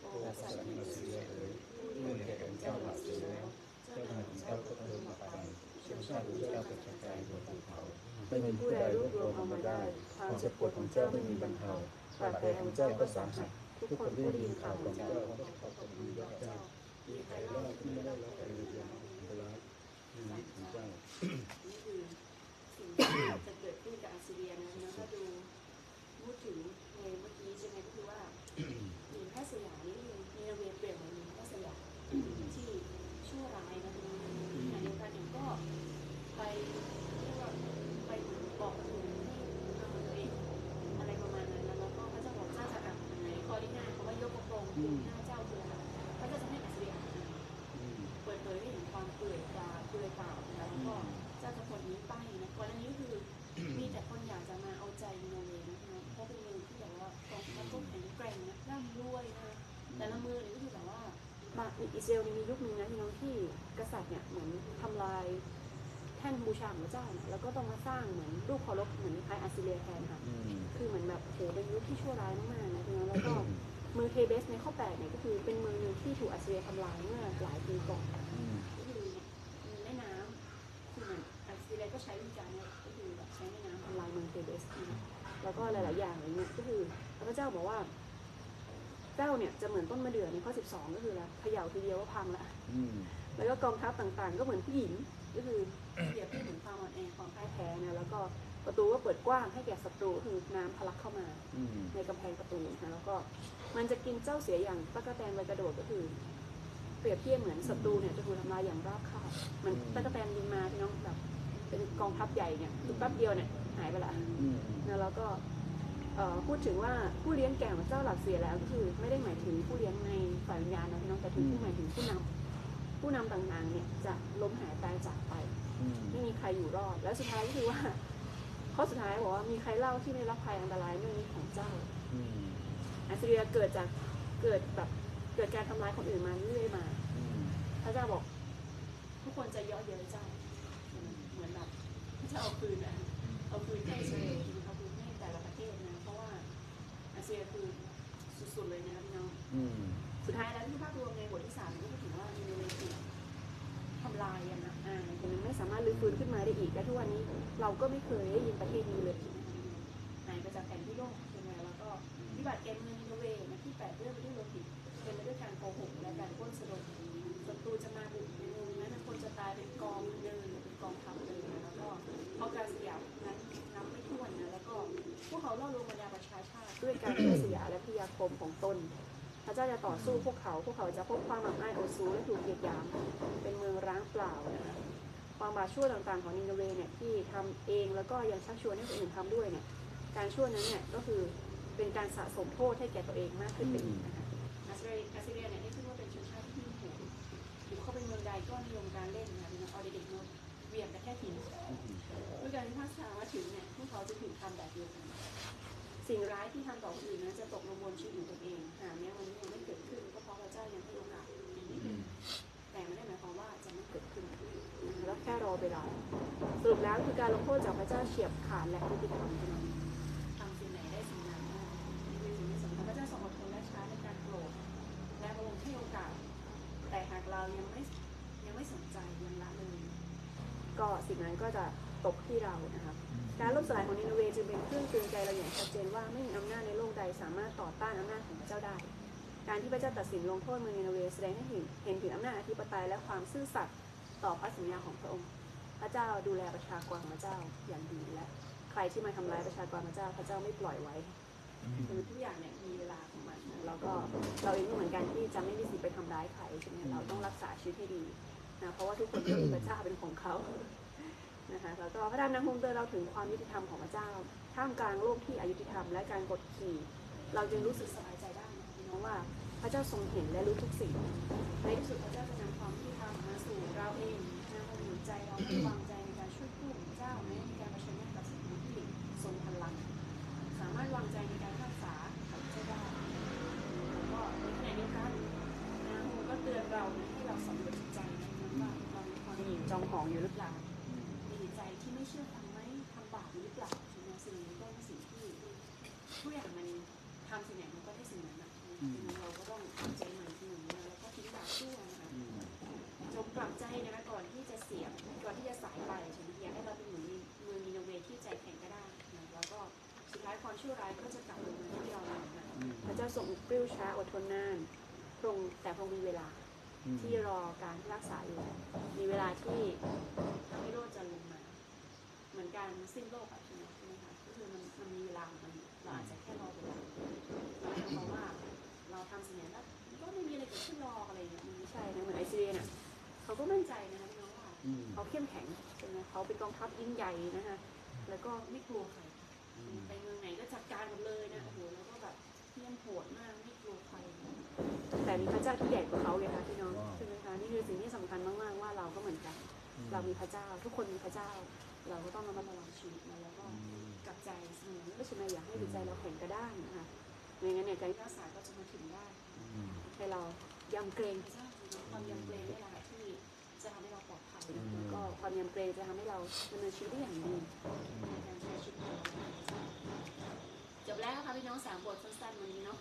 โอ้สัตว์มาเสียเลยเมื่อแก่ของเจ้าหลับเสียแล้ว ชาติของเจ้ากระจายบนภูเขาไม่มีผู้ใดรวบรวมเอามาได้ความเจ็บปวดของเจ้าไม่มีบรรเทาบาดแผลของเจ้าก็สาหัสทุกคนที่ได้ยินข่าวของเจ้าก็ขอบคุณพระเจ้ามีใครรอดที่ไม่ได้รับการเยียวยาของพระรักชีวิตของเจ้า นี่คือสิ่งที่จะเกิดขึ้นกับอัสซีเรียนะนะถ้าดูพูดถึงในเมื่อกี้ใช่ไหมก็คือว่าหญิงแพทย์สยามนี่คือมีนาเวเปลี่ยนเหมือนหญิงแพทย์สยามที่ชั่วร้ายนะทีนี้ขณะเดียวกันเองก็ไปเรียกว่าไปบอกถึงที่ทำตัวเองอะไรประมาณนั้นนะแล้วก็พระเจ้าบอกเจ้าจะ อิสราเอลนี่มียุคนึงนะพี่น้องที่กษัตริย์เนี่ยเหมือนทำลายแท่นบูชาของพระเจ้าเนี่ยแล้วก็ต้องมาสร้างเหมือนรูปเคารพเหมือนคล้ายอัสซีเรียแทนค่ะอืมคือเหมือนแบบโหเป็นยุคที่ชั่วร้ายมากๆนะพี่น้องแล้วก็เมืองเทเบสในข้อแปดเนี่ยก็คือเป็นเมืองหนึ่งที่ถูกอัสซีเรียทำลายเมื่อหลายปีก่อนอืมก็คือมีแม่น้ำคือเหมือนอัสซีเรียก็ใช้วิธีการเนี่ยก็คือแบบใช้แม่น้ำทำลายเมืองเทเบสนะแล้วก็หลายๆอย่างอะไรเงี้ยก็คือพระเจ้าบอกว่า เจ้าเนี่ยจะเหมือนต้นมะเดื่อในข้อ 12 ก็คือแล้วเขย่าทีเดียวก็พังละอืมแล้วก็กองทัพต่างๆ ก็เหมือนผู้หญิงก็คือเปรียบเทียบเหมือนความอ่อนแอความพ่ายแพ้นะแล้วก็ประตูก็เปิดกว้างให้แก่ศัตรูก็คือน้ำทะลักเข้ามาอืมในกำแพงประตูนะคะแล้วก็มันจะกินเจ้าเสียอย่างตะกแตนใบกระโดดก็คือ เปรียบเทียบเหมือนศัตรูเนี่ยจะถูกทำลายอย่างราบคาบเหมันตะกแตนบินมาพี่น้องแบบเป็นกองทัพใหญ่เนี่ยคือแป๊บเดียวเนี่ยหายไปละอืมนะแล้วก็เอ่อ พูดถึงว่าผู้เลี้ยงแก่ของเจ้าหลักเสียแล้วก็คือไม่ได้หมายถึงผู้เลี้ยงในฝ่ายวิญญาณนะพี่น้องแต่ถึงผู้หมายถึงผู้นำผู้นำต่างๆ เนี่ยจะล้มหายตายจากไปอืมไม่มีใครอยู่รอด แล้วสุดท้ายก็คือว่าข้อสุดท้ายบอกว่ามีใครเล่าที่ไม่รับภัยอันตรายเรื่องนี้ของเจ้าอืมอัสซีเรียเกิดจากเกิดแบบเกิดการทำลายคนอื่นมาเรื่อยๆมาอืมพระเจ้าบอก ทุกคนจะเย่อเย้ยเจ้าเหมือนแบบพระเจ้าเอาคืนนะเอาคืนให้อิสราเอลเอาคืนให้ เซียคือสุดๆเลยนะครับพี่น้องอืมสุดท้ายแล้วที่ภาพรวมในบทที่สามก็พูดถึงว่ามีเวทีทำลายอย่างนะอ่าแต่มันไม่สามารถรื้อฟื้นขึ้นมาได้อีกและทุกวันนี้เราก็ไม่เคยได้ยินประเทศนี้เลยหายไปจากแผนที่โลกใช่ไหมแล้วก็วิบัติแก่เมืองนิโนเวนะที่แปดเรื่องไปด้วยโลหิตเป็นไปด้วยการโกหกและการ ด้วยการเพื่อสยาและพยาคมของตน พระเจ้าจะต่อสู้พวกเขา พวกเขาจะพบความหมักง่ายโอซูและถูกเหยียดหยาม เป็นเมืองร้างเปล่านะความบาปชั่วต่างๆของนินเวเนี่ยที่ทำเองแล้วก็ยังชักชวนให้คนอื่นทำด้วยเนี่ย การชั่วนั้นเนี่ยก็คือเป็นการสะสมโทษให้แก่ตัวเองมากขึ้นไปอีกนะคะอาซีเรียอาซีเรียเนี่ยได้ขึ้นว่าเป็นชนชาติที่หิ้วโหดบุกเข้าไปเมืองใดก็นิยมการเล่นนะคะเป็นเอาเด็กๆมาเวียงแต่แค่หินด้วยการที่พระสามาถึงเนี่ยพวกเขาจะถึงทำแบบเดียวกัน สิ่งร้ายที่ทำต่อคนอื่นนั้นจะตกลงบนชีวิตของตนเองหากแม้วันนี้ยังไม่เกิดขึ้นก็เพราะพระเจ้ายังให้โอกาสแต่ไม่ได้หมายความว่าจะไม่เกิดขึ้นแล้วแค่รอเวลาสรุปแล้วคือการลงโทษจากพระเจ้าเฉียบขาดและพฤติกรรมเท่านั้น ดเจนว่าไม่มีอำนาจในโลกใดสามารถต่อต้านอำนาจของพระเจ้าได้ การที่พระเจ้าตัดสินลงโทษเมืองนินเวแสดงให้เห็นเห็นถึงอำนาจอธิปไตยและความซื่อสัตย์ต่อพระสัญญาของพระองค์ พระเจ้าดูแลประชากรของพระเจ้าอย่างดีและใครที่มาทำร้ายประชากรพระเจ้า พระเจ้าไม่ปล่อยไว้คือทุกอย่างเนี่ยมีเวลาของมันแล้วก็เราเองก็เหมือนกันที่จะไม่มีสิทธิ์ไปทำร้ายใครใช่ไหมเราต้องรักษาชีวิตให้ดีนะเพราะว่าทุกคนก็มีพระเจ้าเป็นของเขานะคะแล้วก็พระธรรมนางฮงเตือนเราถึงความยุติธรรมของพระเจ้า ท่ามกลางโลกที่อายุติธรรมและการกดขี่ เราจึงรู้สึกสบายใจได้นะพี่น้องว่าพระเจ้าทรงเห็นและรู้ทุกสิ่ง ในที่สุดพระเจ้าจะนำความที่ทำมาสู่เราเองนะหนุนใจเราให้วางใจในการช่วยผู้ของเจ้าแม้ในการเผชิญหน้ากับสิ่งที่ทรงพลัง สามารถวางใจ กลับใจนะคะก่อนที่จะเสียก่อนที่จะสายไปใช่ไหมอยากให้เราเป็นเหมือนเมืองนีโนเวที่ใจแข็งก็ได้นะแล้วก็สุดท้ายความชั่วร้ายก็จะกลับลงมาที่เราเองนะพระเจ้าทรงปลิ้วช้าอดทนนานพระองค์แต่พระองค์มีเวลาที่รอการรักษาอยู่มีเวลาที่พระวิโรจน์จะลงมา เหมือนการสิ้นโลกอะใช่ไหมใช่ไหมคะก็คือมันมันมีเวลาของมันเราอาจจะแค่รอเวลาเราไม่เพราะว่าเราทำสิ่งนี้แล้วก็ไม่มีอะไรเกิดขึ้นรออะไรอย่างเงี้ยมันไม่ใช่นะเหมือนไอซีเรียเนี่ย เขาก็มั่นใจนะคะพี่น้องว่าอืมเขาเข้มแข็งใช่ไหมเขาเป็นกองทัพยิ่งใหญ่นะคะแล้วก็ไม่กลัวใครไปเมืองไหนก็จัดการหมดเลยนะโอ้โหแล้วก็แบบเที่ยมโหดมากไม่กลัวใครแต่มีพระเจ้าที่ใหญ่กว่าเขาไงคะพี่น้องว้าวใช่ไหมคะนี่คือสิ่งที่สำคัญมากๆว่าเราก็เหมือนกัน เรามีพระเจ้า ทุกคนมีพระเจ้า เราก็ต้องระมัดระวังชีวิตนะแล้วก็กลับใจเสมอไม่ใช่ไหมอยากให้จิตใจเราแข็งกระด้างนะคะไม่งั้นเนี่ยการรักษาก็จะมาถึงได้อืมให้เรายำเกรงพระเจ้าเนาะความยำเกรงนี่แหละค่ะที่จะทำให้ เราปลอดภัยแล้วก็ความยำเกรงจะทำให้เราดำเนินชีวิตได้อย่างดีในการใช้ชีวิตของเราจบแล้วค่ะพี่น้องสามบทสั้นๆวันนี้เนาะ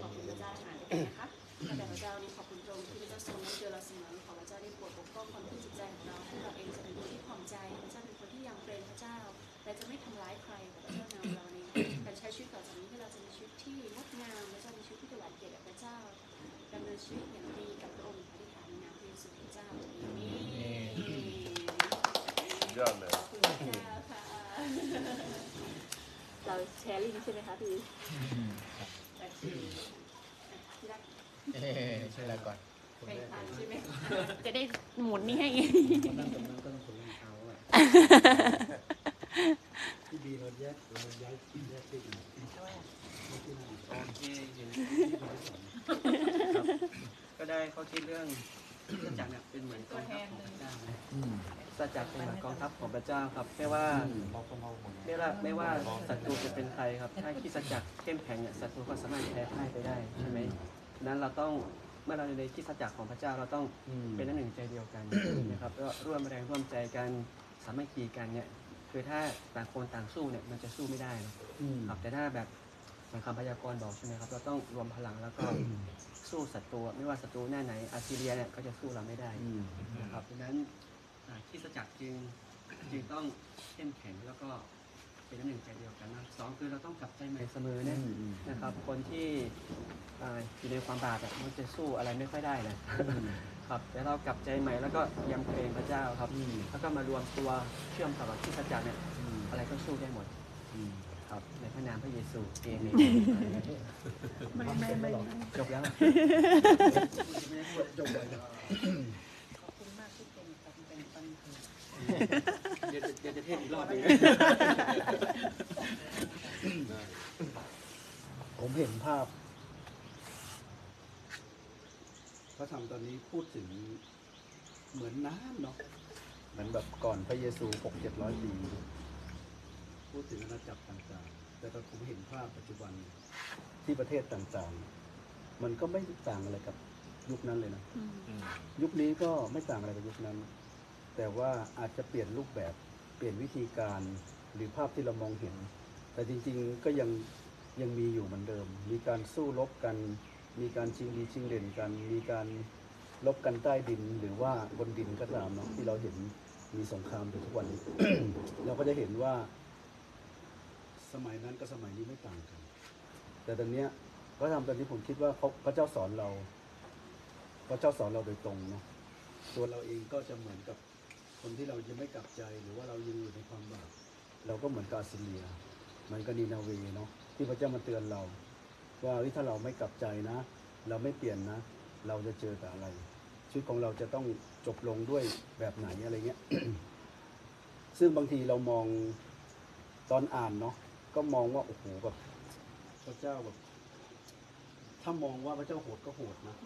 ขอบคุณพระเจ้าหายนะคะข้าแต่พระเจ้านี้ขอบคุณพระองค์ที่พระเจ้าทรงเจอเราเสมอขอพระเจ้าได้โปรดปกป้องความคิดจิตใจของเราให้เราเองจะเป็นคนที่ผ่องใจพระเจ้าเป็นคนที่ยังเกรงพระเจ้าและจะไม่ทำร้ายใครพระเจ้านำเราในการใช้ชีวิตต่อจากนี้ให้เราจะมีชีวิตที่งดงามและเจะมีชีวิตที่ถวายเกียรติแด่พระเจ้าดำเนินชีวิตอย่างดีกับพระองค์อธิษฐานในนามพระเยซูคริสต์เจ้าอาเมน ยอดเลยขอบคุณพระเจ้าค่ะเราแชร์ลิงก์ใช่ไหมคะพี่จากที่ที่รักเอ๊ะใช่แล้วก่อนแบ่งปันใช่ไหมจะได้หมุนนี่ให้นั่งตรงนั้นก็ต้องคนรองเท้าอะที่ดีเราแยกเราย้ายแยกที่อื่นที่นั่นโอเคเห็นก็ได้เข้าใจเรื่อง สัจจะเนี่ยเป็นเหมือนกองทัพของพระเจ้านะอืม สัจจะเป็นเหมือนกองทัพของพระเจ้าครับ ไม่ว่าไม่ว่าไม่ว่าศัตรูจะเป็นใครครับ ถ้าคิดสัจจะเข้มแข็งเนี่ยศัตรูก็สามารถแพ้พ่ายไปได้ใช่ไหมฉะนั้นเราต้องเมื่อเราอยู่ในคิดสัจจะของพระเจ้าเราต้องอืม เป็นอันหนึ่งใจเดียวกันนะครับก็ร่วมแรงร่วมใจกันสามัคคีกันเนี่ยคือถ้าต่างคนต่างสู้เนี่ยมันจะสู้ไม่ได้นะอืม ครับแต่ถ้าแบบ เหมือนคำพยากรณ์บอกใช่ไหมครับ เราต้องรวมพลังแล้วก็สู้ศัตรูไม่ว่าศัตรูหน้าไหนอาซีเรียเนี่ยก็จะสู้เราไม่ได้อืมนะครับดังนั้นอ่าคริดจักรจึงจึงต้องเข้มแข็งแล้วก็เป็นอันหนึ่งใจเดียวกันนะสองคือเราต้องกลับใจใหม่เสมอนะอืมนะครับ คนที่อ่าอยู่ในความบาปอะมันจะสู้อะไรไม่ค่อยได้เลยครับแต่เรากลับใจใหม่แล้วก็ยำเกรงพระเจ้าครับอืมแล้วก็มารวมตัวเชื่อมต่อกับที่พระเจ้าเนี่ยอืมอะไรก็สู้ได้หมดอืมค รับในพระนามพระเยซูเองเลยไม่ไม่ไม่จบแล้วจบเลยขอบคุณมากที่เป็นปันเป็นปันคือเดี๋ยวเดี๋ยวจะเทศอีกรอบหนึงผมเห็นภาพพระธรรมตอนนี้พูดถึงเหมือนน้ำเนาะเหมือนแบบก่อนพระเยซูหกเจ็ดร้อยปี พูดถึงอาณาจักรต่างๆ แต่ตอนผมเห็นภาพปัจจุบันที่ประเทศต่างๆ มันก็ไม่ต่างอะไรกับยุคนั้นเลยนะ ยุคนี้ก็ไม่ต่างอะไรกับยุคนั้น แต่ว่าอาจจะเปลี่ยนรูปแบบ เปลี่ยนวิธีการหรือภาพที่เรามองเห็น แต่จริงๆก็ยังยังมีอยู่เหมือนเดิม มีการสู้รบกัน มีการชิงดีชิงเด่นกัน มีการลบกันใต้ดินหรือว่าบนดินก็ตามเนาะที่เราเห็นมีสงครามอยู่ทุกวันนี้ เราก็จะเห็นว่า สมัยนั้นกับสมัยนี้ไม่ต่างกัน แต่ตอนเนี้ยพระธรรมตอนนี้ผมคิดว่าเขาพระเจ้าสอนเรา พระเจ้าสอนเราโดยตรงเนาะตัวเราเองก็จะเหมือนกับคนที่เรายังไม่กลับใจหรือว่าเรายังอยู่ในความบาปเราก็เหมือนกบอาซิเลียเหมือนกับนีนาเวเนาะที่พระเจ้ามาเตือนเรา ว่าถ้าเราไม่กลับใจนะ เราไม่เปลี่ยนนะ เราจะเจอแต่อะไรชีวิตของเราจะต้องจบลงด้วยแบบไหนอะไรเงี้ยซึ่งบางทีเรามองตอนอ่านเนาะ ก็มองว่าโอ้โหแบบพระเจ้าแบบถ้ามองว่าพระเจ้าโหดก็โหดนะ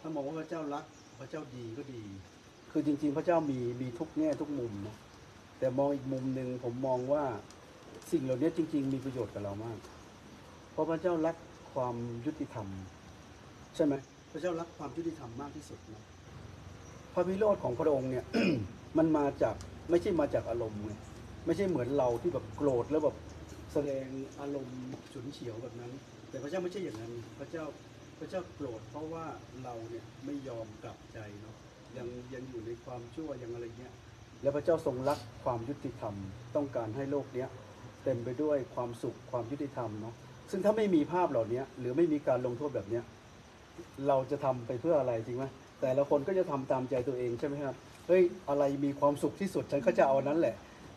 ถ้ามองว่าพระเจ้ารัก พระเจ้าดีก็ดี คือจริง ๆ พระเจ้ามีมีทุกแง่ทุกมุมนะแต่มองอีกมุมหนึ่งผมมองว่าสิ่งเหล่านี้จริง ๆ มีประโยชน์กับเรามาก เพราะพระเจ้ารักความยุติธรรม ใช่ไหมพระเจ้ารักความยุติธรรมมากที่สุดนะพระวิโรธของพระองค์เนี่ย มันมาจากไม่ใช่มาจากอารมณ์ไง ไม่ใช่เหมือนเราที่แบบโกรธแล้วแบบแสดงอารมณ์ฉุนเฉียวแบบนั้น แต่พระเจ้าไม่ใช่อย่างนั้น พระเจ้าพระเจ้าโกรธเพราะว่าเราเนี่ยไม่ยอมกลับใจเนาะยังยังอยู่ในความชั่วยังอะไรเงี้ยแล้วพระเจ้าทรงรักความยุติธรรมต้องการให้โลกเนี้ยเต็มไปด้วยความสุขความยุติธรรมเนาะซึ่งถ้าไม่มีภาพเหล่านี้หรือไม่มีการลงโทษแบบเนี้ยเราจะทำไปเพื่ออะไรจริงไหมแต่ละคนก็จะทำตามใจตัวเองใช่ไหมครับเฮ้ยอะไรมีความสุขที่สุดฉันก็จะเอานั้นแหละ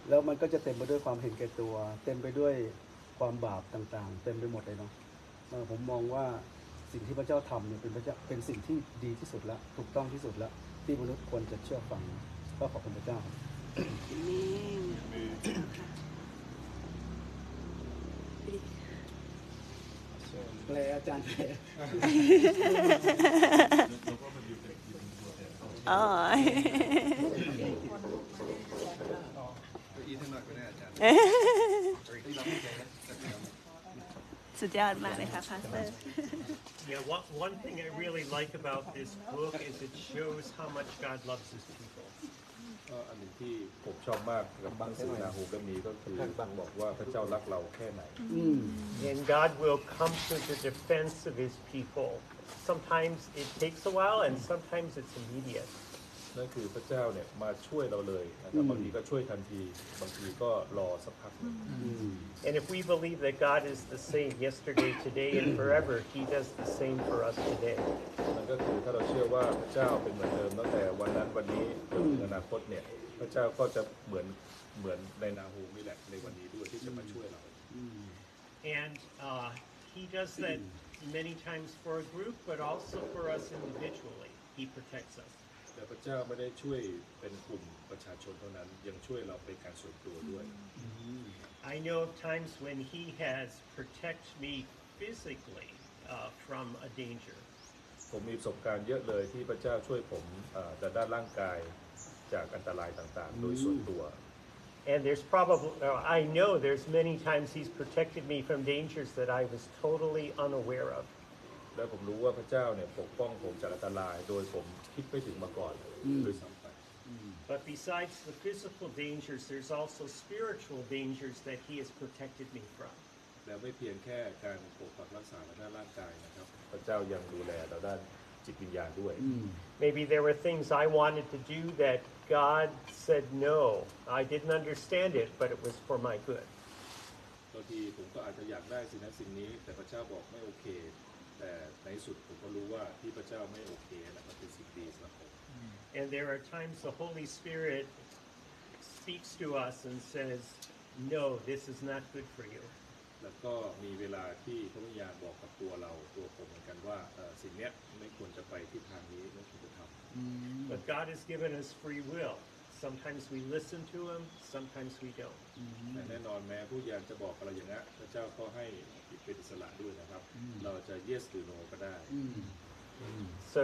แล้วมันก็จะเต็มไปด้วยความเห็นแก่ตัว เต็มไปด้วยความบาปต่างๆ เต็มไปหมดเลยเนาะเออผมมองว่าสิ่งที่พระเจ้าทำเนี่ยเป็นพระเจ้าเป็นสิ่งที่ดีที่สุดแล้วถูกต้องที่สุดแล้ว ที่มนุษย์ควรจะเชื่อฟังก็ขอบคุณพระเจ้าครับแปลอาจารย์แปลอ๋อ อีท่านมากก็ได้อาจารย์ สุดยอดมากเลยค่ะพาสเตอร์ Yeah, one, one thing I really like about this book is it shows how much God loves his people. ก็อันหนึ่งที่ผมชอบมากกับบังสือนาฮูเล่มนี้ก็คือบอกว่าพระเจ้ารักเราแค่ไหน And God will come to the defense of his people. Sometimes it takes a while and sometimes it's immediate. นั่นคือพระเจ้าเนี่ยมาช่วยเราเลยนะครับบางทีก็ช่วยทันที บางทีก็รอสักพักหนึ่ง And if we believe that God is the same yesterday, today, and forever, he does the same for us today. นั่นก็คือถ้าเราเชื่อว่าพระเจ้าเป็นเหมือนเดิมตั้งแต่วันนั้นวันนี้จนถึงอนาคตเนี่ยพระเจ้าก็จะเหมือนเหมือนในนาฮูนี่แหละในวันนี้ด้วยที่จะมาช่วยเรา And uh, he does that many times for a group, but also for us individually. He protects us. แต่พระเจ้าไม่ได้ช่วยเป็นกลุ่มประชาชนเท่านั้นยังช่วยเราเป็นการส่วนตัวด้วย I know of times when he has protected me physically uh, from a danger. ผมมีประสบการณ์เยอะเลยที่พระเจ้าช่วยผมเอ่อแต่ด้านร่างกายจากอันตรายต่างๆ โดยส่วนตัว And there's probably, uh, I know there's many times he's protected me from dangers that I was totally unaware of. และผมรู้ว่าพระเจ้าเนี่ยปกป้องผมจากอันตราย โดยผม คิดไม่ถึงมาก่อนโดยซ้ำไป But besides the physical dangers, there's also spiritual dangers that he has protected me from. แล้วไม่เพียงแค่การปกปักรักษาทางด้านร่างกายนะครับ พระเจ้ายังดูแลเราด้านจิตวิญญาณด้วย Maybe there were things I wanted to do that God said no. I didn't understand it, but it was for my good. บางทีผมก็อาจจะอยากได้สิ่งนั้นสิ่งนี้ แต่พระเจ้าบอกไม่โอเค แต่ในที่สุดผมก็รู้ว่าที่พระเจ้าไม่โอเคนะครับ เป็นสิ่งดีสำหรับผม And there are times the Holy Spirit speaks to us and says, No, this is not good for you. แล้วก็มีเวลาที่พระวิญญาณบอกกับตัวเราตัวผมเหมือนกันว่าเอ่อสิ่งเนี้ยไม่ควรจะไปที่ทางนี้ไม่ควรจะทำ But God has given us free will. Sometimes we listen to Him, sometimes we don't. แต่แน่นอนแม้ผู้ยานจะบอกอะไรอย่างนั้นพระเจ้าก็ให้เป็นอิสระด้วยนะครับ เราจะ yes หรือ no ก็ได้ So,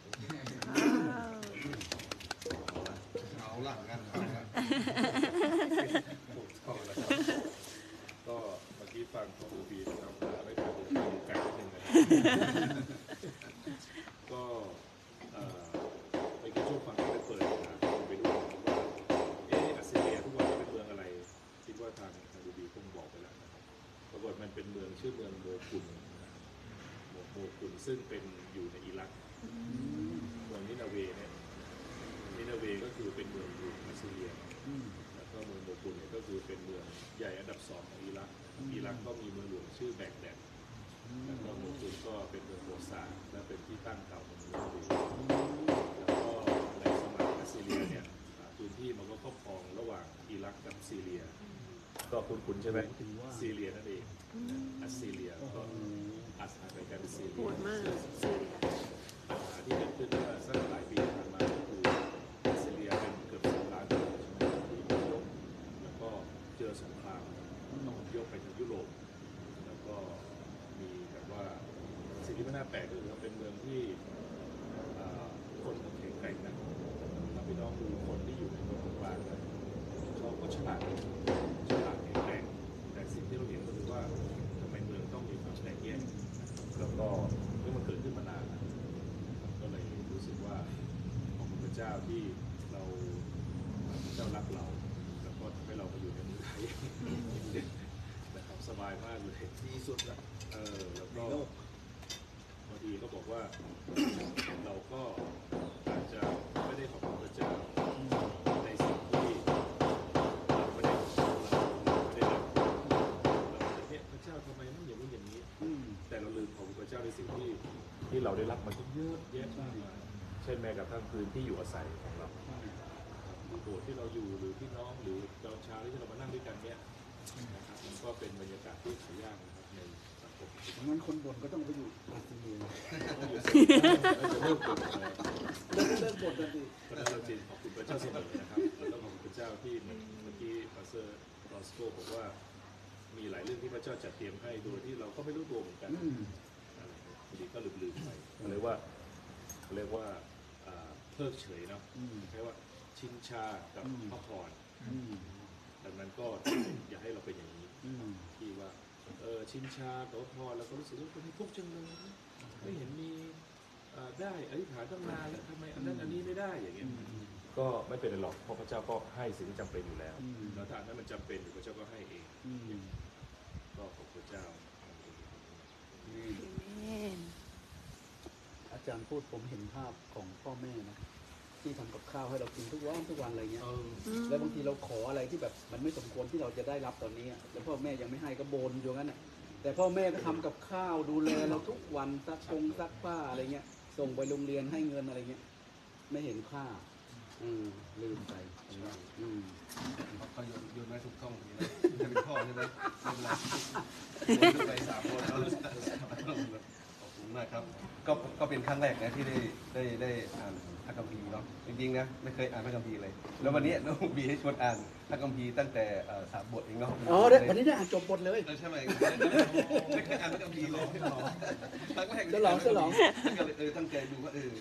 เอาหลังกันเอาหลังก็เมื่อกี้ฟังของอูบีนะครับไม่ทันดูไกลนิดนึงนะครับก็เอ่อเมื่อกี้ช่วงฟังก็ได้เปิดนะไปดูว่าเอ๊ะอัสซีเรียทุกวันเป็นเมืองอะไรคิดว่าทางทางอูบีคงบอกไปแล้วนะครับปรากฏมันเป็นเมืองชื่อเมืองโมกุลนโมโมกุลซึ่งเป็นอยู่ในอิรัก เมืองนีนะเวห์เนี่ยนีนะเวห์ก็คือเป็นเมืองอยู่อัสซีเรียแล้วก็เมืองโมซูลเนี่ยก็คือเป็นเมืองใหญ่อันดับสองของอิรักอิรักก็มีเมืองหลวงชื่อแบกแดดแล้วก็โมซูลก็เป็นเมืองโมซูลและเป็นที่ตั้งเก่าของเมืองนี้แล้วก็ในสมัยอัสซีเรียเนี่ยอ่าพื้นที่มันก็ครอบครองระหว่างอิรักกับซีเรีย ก็คุ้นๆใช่ไหมซีเรียนั่นเองอัสซีเรียก็อัสอาไปกันซีโหเรียดมากซีเรียปัญหา ที่เกิดขึ้นเมื่อสักหลายปีที่ผ่านมาก็คือรัสเซียเป็นเกือบสองล้านคนใช่ไหมที่อพยพแล้วก็เจอสงครามต้องอพยพไปทางยุโรปแล้วก็มีแบบว่าสิ่งที่ไม่น่าแปลกคือว่าเป็นเมืองที่คนแข็งแกร่งนะถ้าพี่น้องดูคนที่อยู่ในเมืองกลางนะเขาก็ฉลาดฉลาดแข็งแกร่งแต่สิ่งที่เราเห็นก็คือว่าทำไมเมืองต้องมีความแตกแยกแล้วก็ ที่เราพระเจ้ารักเรา แล้วก็ทำให้เรามาอยู่ในเมืองไทย นะครับสบายมากเลย ดีสุดละ เออแล้ว ใน ก็ โลก บางทีก็บอกว่า เราก็อาจจะไม่ได้ขอบคุณพระเจ้าในสิ่งที่เราไม่ได้ขอบคุณเราไม่ได้รับเราอาจจะเนี่ยพระเจ้าทำไมไม่อย่างนู้นอย่างนี้ แต่เราลืมขอบคุณพระเจ้าในสิ่งที่ที่เราได้รับมาเยอะแยะมากมาย เช่นแม้กระทั่งพื้นที่อยู่อาศัยของเราหรือโบสถ์ที่เราอยู่หรือพี่น้องหรือตอนเช้าที่เรามานั่งด้วยกันเนี่ยนะครับมันก็เป็นบรรยากาศที่หายากนะครับในสังคมงั้นคนบ่นก็ต้องไปอยู่อาซีเรียจะเริ่มปวดแล้วเลิกเลิกบ่นกันสิก็ได้เราจริงขอบคุณพระเจ้าเสมอนะครับเราต้องขอบคุณพระเจ้าที่เหมือนเมื่อกี้ pastor ลอสโกบอกว่ามีหลายเรื่องที่พระเจ้าจัดเตรียมให้โดยที่เราก็ไม่รู้ตัวเหมือนกันอืมอะไรบางทีก็ลืมๆไปเขาเรียกว่าเขาเรียกว่าอ่าเพิกเฉยเนาะอืมเรียกว่าชินชากับอืม พระพรอืมดังนั้นก็ อย่าให้เราเป็นอย่างนี้ อืม ที่ว่าเออชินชากับพระพรแล้วก็รู้สึกว่าคนนี้ทุกข์จังเลยไม่เห็นมีเอ่อได้อธิษฐานตั้งนานแล้วทำไมอันนั้นอันนี้ไม่ได้อย่างเงี้ยก็ไม่เป็นไรหรอกเพราะพระเจ้าก็ให้สิ่งที่จำเป็นอยู่แล้วอืม แล้วถ้าอันนั้นมันจำเป็นอยู่พระเจ้าก็ให้เอง อืมก็ขอบพระเจ้าอาจารย์พูดผมเห็นภาพของพ่อแม่นะ ที่ทำกับข้าวให้เรากินทุกวันทุกวันอะไรเงี้ยแล้วบางทีเราขออะไรที่แบบมันไม่สมควรที่เราจะได้รับตอนนี้อะแล้วพ่อแม่ยังไม่ให้ก็บนอยู่งั้นน่ะแต่พ่อแม่ก็ทำกับข้าวดูแลเราทุกวันซักกงซักผ้าอะไรเงี้ย ส่งไปโรงเรียนให้เงินอะไรเงี้ย ไม่เห็นค่าอืมลืมไปอืมเขาโยนโยนไว้ถูกต้องอย่างนี้นะจะเป็นพ่อใช่ไหมไม่เป็นไรโยนไปสามคนแล้วขอบคุณมากครับ ก็ก็เป็นครั้งแรกนะที่ได้ได้ได้อ่าน พระคัมภีร์เนาะจริงๆนะไม่เคยอ่านพระคัมภีร์เลย แล้ววันนี้น้องบีให้ชวนอ่านพระคัมภีร์ตั้งแต่เอ่อสามบทเองเนาะอ๋อได้วันนี้ได้อ่านจบบทเลย เออใช่ไหมไม่เคยอ่านพระคัมภีร์เลยครั้งแรกฉลองฉลอง ก็เลยเออตั้งใจดูว่าเออ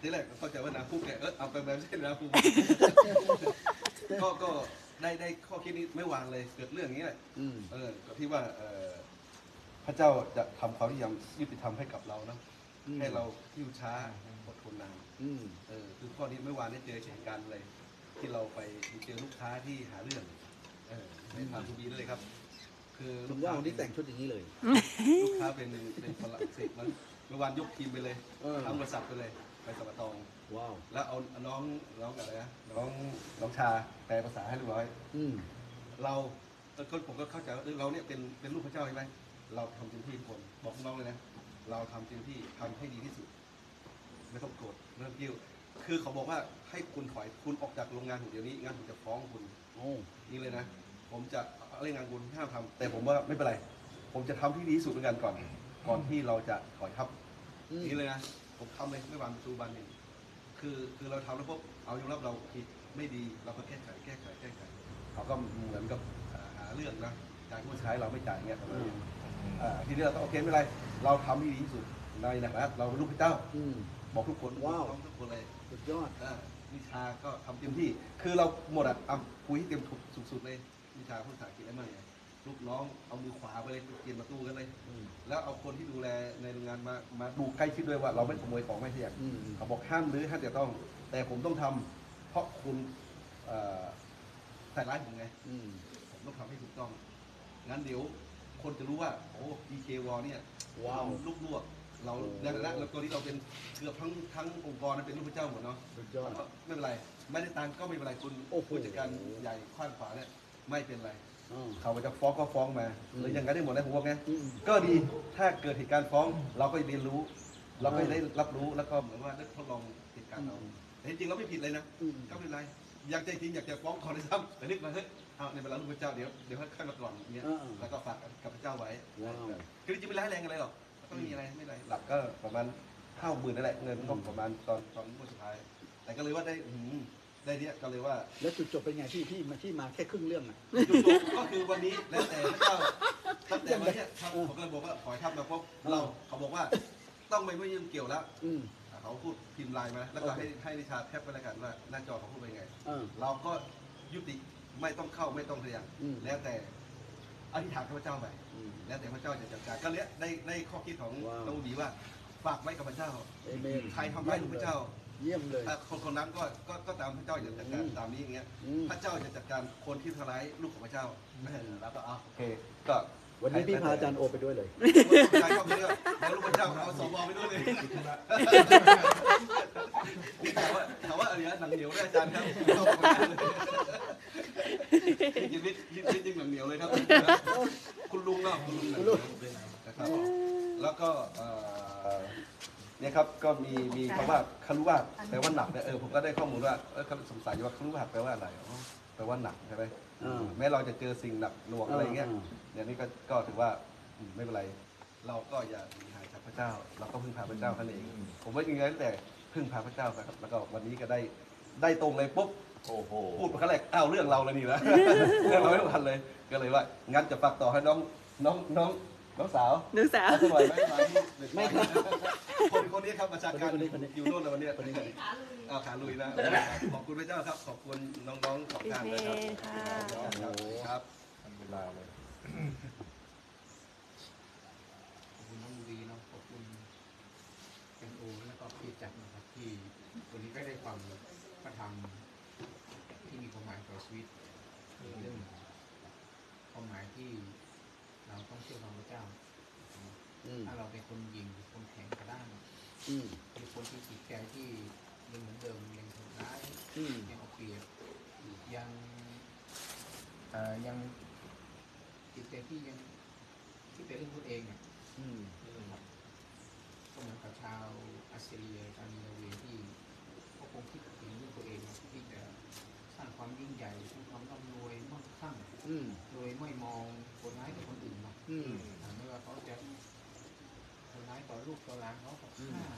ทีแรกเข้าใจว่านาคู่แกเออเอาไปแบบเช่นนาคู่ก็ก็ได้ได้ข้อคิดนี้ไม่วางเลยเกิดเรื่องอย่างนี้แหละ อืม เออก็ที่ว่าเออพระเจ้าจะทำความยุติธรรมยุติธรรมให้กับเราเนอะอืม ให้เราที่อยู่ช้าอดทนนาน อืมเออคือข้อนี้เมื่อวานได้เจอเหตุการณ์เลยที่เราไปเจอลูกค้าที่หาเรื่อง เออในทางทูบีนั่นเลยครับ คือถึงว่าวันนี้แต่งชุดอย่างนี้เลยลูกค้าเป็นเป็นฝรั่งเศสมั้งเมื่อวานยกทีมไปเลยเออทั้งบริษัทไปเลยไปสปตองว้าวแล้วเอาน้องน้องอะไรนะน้องน้องชาแปลภาษาให้เรียบร้อย อืมเราเออก็ผมก็เข้าใจว่าเออเราเนี่ยเป็นเป็นลูกพระเจ้าใช่ไหมเราทำเต็มที่ทุกคนบอกน้องเลยนะเราทำเต็มที่ทำให้ดีที่สุด ไม่ต้องโกรธไม่ต้องกิ้วคือเขาบอกว่าให้คุณถอยคุณออกจากโรงงานผมเดี๋ยวนี้งานผมจะฟ้องคุณโอ้นี่เลยนะ ผมจะเล่นงานคุณห้ามทำแต่ผมว่าไม่เป็นไร ผมจะทำที่ดีที่สุดเหมือนกันก่อน ก่อนที่เราจะถอยทับ อืม นี่เลยนะผมทำเลยไม่วางประตูบานหนึ่งคือคือเราทำแล้วพบเอายอมรับเราผิดไม่ดีเราก็แก้ไขแก้ไขแก้ไขเขาก็เหมือนกับอ่าหาเรื่องนะจ่ายผู้ใช้เราไม่จ่ายเงี้ยประมาณนี้อ่าทีนี้เราก็โอเคไม่เป็นไร เราทำที่ดีที่สุดในนะครับเราเป็นลูกพระเจ้า อืม บอกทุกคนว้าวบอกทุกคนเลยสุดยอดอ่าวิชาก็ทำเต็มที่ คือเราหมดอะอะคุยให้เต็มสุดๆเลยวิชาพูดภาษาอังกฤษได้ไหมอะลูกน้องเอามือขวาไปเลยเปลี่ยนประตูกันเลยอืมแล้วเอาคนที่ดูแลในโรงงานมามาดูใกล้ชิดด้วยว่า เราไม่ขโมยของไม่เที่ยงอืมเขาบอกห้ามหรือห้ามจะต้อง แต่ผมต้องทำเพราะคุณเอ่อใส่ร้ายผมไงอืมผมต้องทำให้ถูกต้องงั้นเดี๋ยวคนจะรู้ว่า โอ้ PK w a l เนี่ยว้าวลูกลวก เราโอ้ในฐานะเราตัวนี้เราเป็นเกือบทั้งทั้งองค์กรนะเป็นลูกพระเจ้าหมดเนาะสุดยอด ก็ไม่เป็นไร ไม่ได้ตังค์ก็ไม่เป็นไรคุณโอ้โห ผู้จัดการใหญ่ขว้างขวาเนี่ยไม่เป็นไรอ่าเขาจะฟ้องก็ฟ้องมาอืมหรือยังไงได้หมดนะผมว่าไงอืม ก็ดีถ้าเกิดเหตุการณ์ฟ้องเราก็เรียนรู้ เราก็ได้รับรู้แล้วก็เหมือนว่าได้ทดลองเหตุการณ์เราอืมแต่จริงๆเราไม่ผิดเลยนะ อืม ก็ไม่เป็นไร อยากใจจริงอยากจะฟ้องเขาเลยซ้ำแต่นึกมาเฮ้ยเอาในเวลาลูกพระเจ้าเดี๋ยวเดี๋ยวให้ข้างมาก่อนอย่างเงี้ยอ่าแล้วก็ฝากกับพระเจ้าไว้ว้าว คือจริงๆไม่ร้ายแรงอะไรหรอก ก็ไม่มีอะไรไม่เป็นไรหลักก็ประมาณห้าหมื่นนั่นแหละเงินก็ประมาณตอนตอนงวดสุดท้าย แต่ก็เลยว่าได้อื้อหือได้เนี่ยก็เลยว่าแล้วจุดจบเป็นไงพี่พี่มาที่มาแค่ครึ่งเรื่องอะ จุดจบก็คือวันนี้แล้วแต่พระเจ้าตั้งแต่วันเนี้ยครับผมก็เลยบอกว่าขอให้ทับมาพบเราเขาบอกว่าต้องไม่ไม่ยุ่งเกี่ยวแล้วอืมอะเขาพูดพิมพ์ไลน์มาแล้วก็ให้ให้นิชาแคปไปแล้วกันว่าหน้าจอเขาพูดไปไงอ่าเราก็ยุติไม่ต้องเข้าไม่ต้องเรียงอืม แล้วแต่อธิษฐานกับพระเจ้าไปอืม แล้วแต่พระเจ้าจะจัดการก็เนี้ยได้ได้ข้อคิดของว้าวตงบีว่าฝากไว้กับพระเจ้า เอเมนใครทำร้ายลูกพระเจ้า เยี่ยมเลย ถ้าคนคนนั้นก็ก็ก็ตามพระเจ้าจะจัดการอืมตามนี้อย่างเงี้ย อืม พระเจ้าจะจัดการคนที่ทำร้ายลูกของพระเจ้าแล้วก็เอาโอเค ก็วันนี้พี่พาอาจารย์โอไปด้วยเลยใครเข้าไปเลือกแล้วลูกพระเจ้าเอาสวไปด้วยเลยนี่ถามว่าถามว่าอะไรนะหนังเหนียวด้วยอาจารย์ครับเข้าไปเล ยยินวิทย์ยินวิทย์ยิ่งหนังเหนียวเลยครับ คุณลุงเนาะคุณลุงหนังเหนียวนะครับ แล้วก็เอ่อเนี่ยครับก็มีมีคำว่าคารุวาสแปลว่าหนักเนี่ยเออผมก็ได้ข้อมูลว่าเออเขาสงสัยว่าคารุวาสแปลว่าอะไรอ๋อแปลว่าหนักใช่ไหมอ่าแม้เราจะเจอสิ่งหนักหน่วงอะไรเงี้ยอ่าเนี่ยนี่ก็ก็ถือว่าอืมไม่เป็นไร เราก็อย่าหนีหายจากพระเจ้า เราก็พึ่งพาพระเจ้าท่านเอง ผมว่าอย่างไรแต่พึ่งพาพระเจ้าครับแล้วก็วันนี้ก็ได้ได้ตรงเลยปุ๊บ โอ้โหพูดมาครั้งแรกอ้าวเรื่องเราเลยนี่นะ เรื่องเราไม่ทันเลย ก็เลยว่า งั้นจะฝากต่อให้น้องน้องน้องน้องสาวหนูสาวเอาสักหน่อยไหมมาที่ไม่ครับคนคนนี้ครับประชาการอยู่โน่นนะวันนี้อ้าวขาลุยนะ ขอบคุณพระเจ้าครับ ขอบคุณน้องๆสองพี่ท่านเมนะครับย์ค่ะ ครับ ทำเวลาเลย ขอบคุณน้องดีเนาะขอบคุณเป็นโอแล้วก็พี่จักรนะครับที่วันนี้ก็ได้ความพระธรรมที่มีความหมายต่อชีวิตเรื่องความหมายที่เราต้องเชื่อฟังพระเจ้า อืม ถ้าเราเป็นคนยิงคนแข็งกระด้างอืมเป็นคนที่จิตใจที่ยังเหมือนเดิมยังทำร้ายอืมยังเอาเปรียบยังเอ่อยังจิตใจที่ยังคิดแต่เรื่องตัวเองเนี่ยอืมนะครับก็เหมือนกับชาวอัสซีเรียชาวนินาเวที่เขาคงคิดถึงเรื่องตัวเองนะที่จะสร้างความยิ่งใหญ่สร้างความร่ำรวยมั่งคั่งอืมโดยไม่มองคนร้ายกับคนอื่นนะอืมอ่าไม่ว่าเขาจะคน ร้ายต่อลูกต่อหลานเขากับอืมฆ่า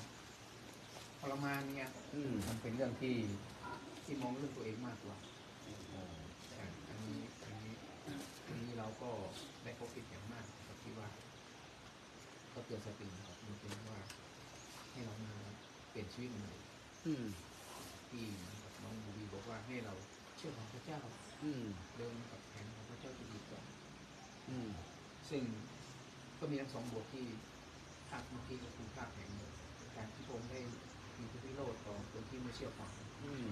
ทรมานเนี่ยอืมมันเป็นเรื่องที่ที่มองเรื่องตัวเองมากกว่าแต่อันนี้อันนี้อันนี้เราก็ได้พบคิดอย่างมากก็คิดว่า ก็เตือนสตินะครับมันเป็นว่า ให้เรามาเปลี่ยนชีวิตใหม่อืมที่น้องบูบีบอกว่าให้เราเชื่อของพระเจ้า อืมเดินกับแผนของพระเจ้าที่ดีกว่าอืมซึ่งก็มีทั้งสองบทที่ ภาคเมื่อกี้ก็คือภาคแห่งการที่พระองค์ได้มีพวิโรธต่อคนที่ไม่เชื่อฟัง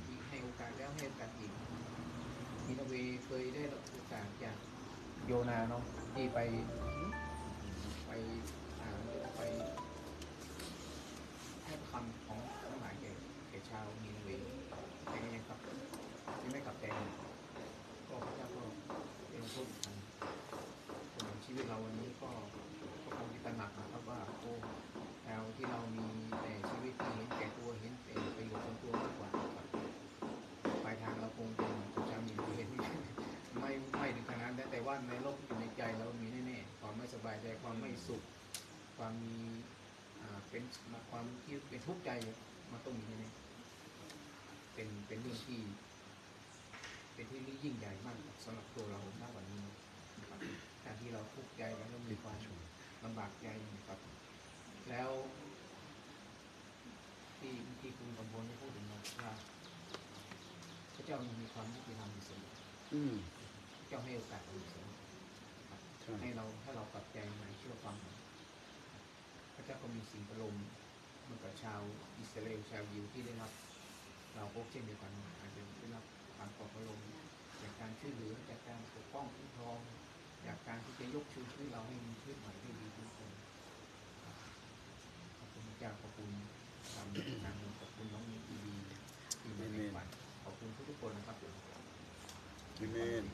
ที่ให้โอกาสแล้วให้โอกาสอีกมีนาเวเคยได้รับโอกาสจากโยนาเนาะที่ไปไปาไปให้คำของทั้งหลายแก่แก่ชาวมีนาเวแต่ก็ยังกลับยังไม่กลับใจก็พระเจ้าก็เป็นโทษอีกครั้งส่วนชีวิตเราวันนี้ก็ก็คงจะตระหนักนะครับ เราที่เรามีแต่ชีวิตที่เห็นแก่ตัวเห็นแต่ประโยชน์ส่วนตัวมากกว่าปลายทางเราคงเป็นเหมือนกับชาวมีเห็นไม่ไม่ถึงขนาดนั้นแต่ว่าในโลกอยู่ในใจเรามีแน่ๆความไม่สบายใจความไม่สุข ความมีเป็นความที่เป็นทุกข์ใจมันต้องมีแน่ๆเป็นเป็นเรื่องที่เป็นที่ยิ่งใหญ่มากสำหรับตัวเรามากกว่านี้นะครับการที่เราทุกข์ใจแล้วมีความลำบากใจนะครับ แล้วที่ที่คุณกำพลได้พูดถึงนะว่าพระเจ้ามีความยุติธรรมอยู่เสมออืมพระเจ้าให้โอกาสเราอยู่เสมอครับใช่ให้เราถ้าเรากลับใจมาเชื่อฟังพระเจ้าก็มีสิ่งประโลมเหมือนกับชาวอิสราเอลชาวยิวที่ได้รับ เราพบเช่นเดียวกันอาจจะได้รับการปลอบประโลมจากการช่วยเหลือจากการปกป้องคุ้มครองจากการที่จะยกชูชีวิตเราให้มีชีวิตใหม่ที่ดีทุกคนครับขอบคุณพระ เจ้าขอบคุณทางทางขอบคุณน้องมีดีที่มาในฝันขอบคุณทุกๆคนนะครับอาเมน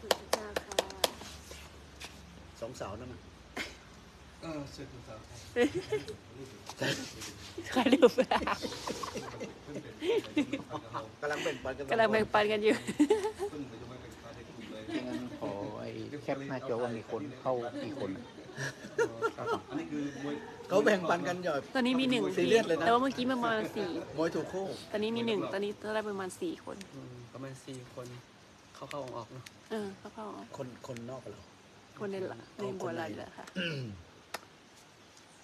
คุณพระเจ้าค่ะสองสาวนั่นน่ะเออเชิญคุณสาวใครลืมไปแกำลังเป็นปันกันกำลังแบ่งปันกันอยู่เพิ่งจะไม่เป็นตาในกลุ่มเลยงั้นขอไอ้แคปหน้าจอว่ามีคนเข้ากี่คน อันนี้คือมวยเขาแบ่งปันกันหย่อยตอนนี้มีหนึ่งซีเรียสเลยนะ แต่ว่าเมื่อกี้ประมาณสี่มวยถูกคู่ตอนนี้มีหนึ่งตอนนี้ได้ประมาณสี่คน อืมประมาณสี่คนเข้าเข้าออกออกๆเนาะเออเข้าเข้าคนคนนอกกับเราคนในละในบัวลอยแล้วค่ะ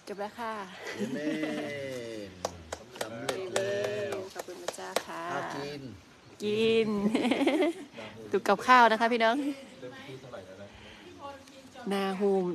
จบแล้วค่ะเอเมนสำเร็จแล้วขอบคุณพระเจ้าค่ะ อากิน กินตุกกับข้าวนะคะพี่น้องเริ่มที่เท่าไหร่แล้วนะนาฮูม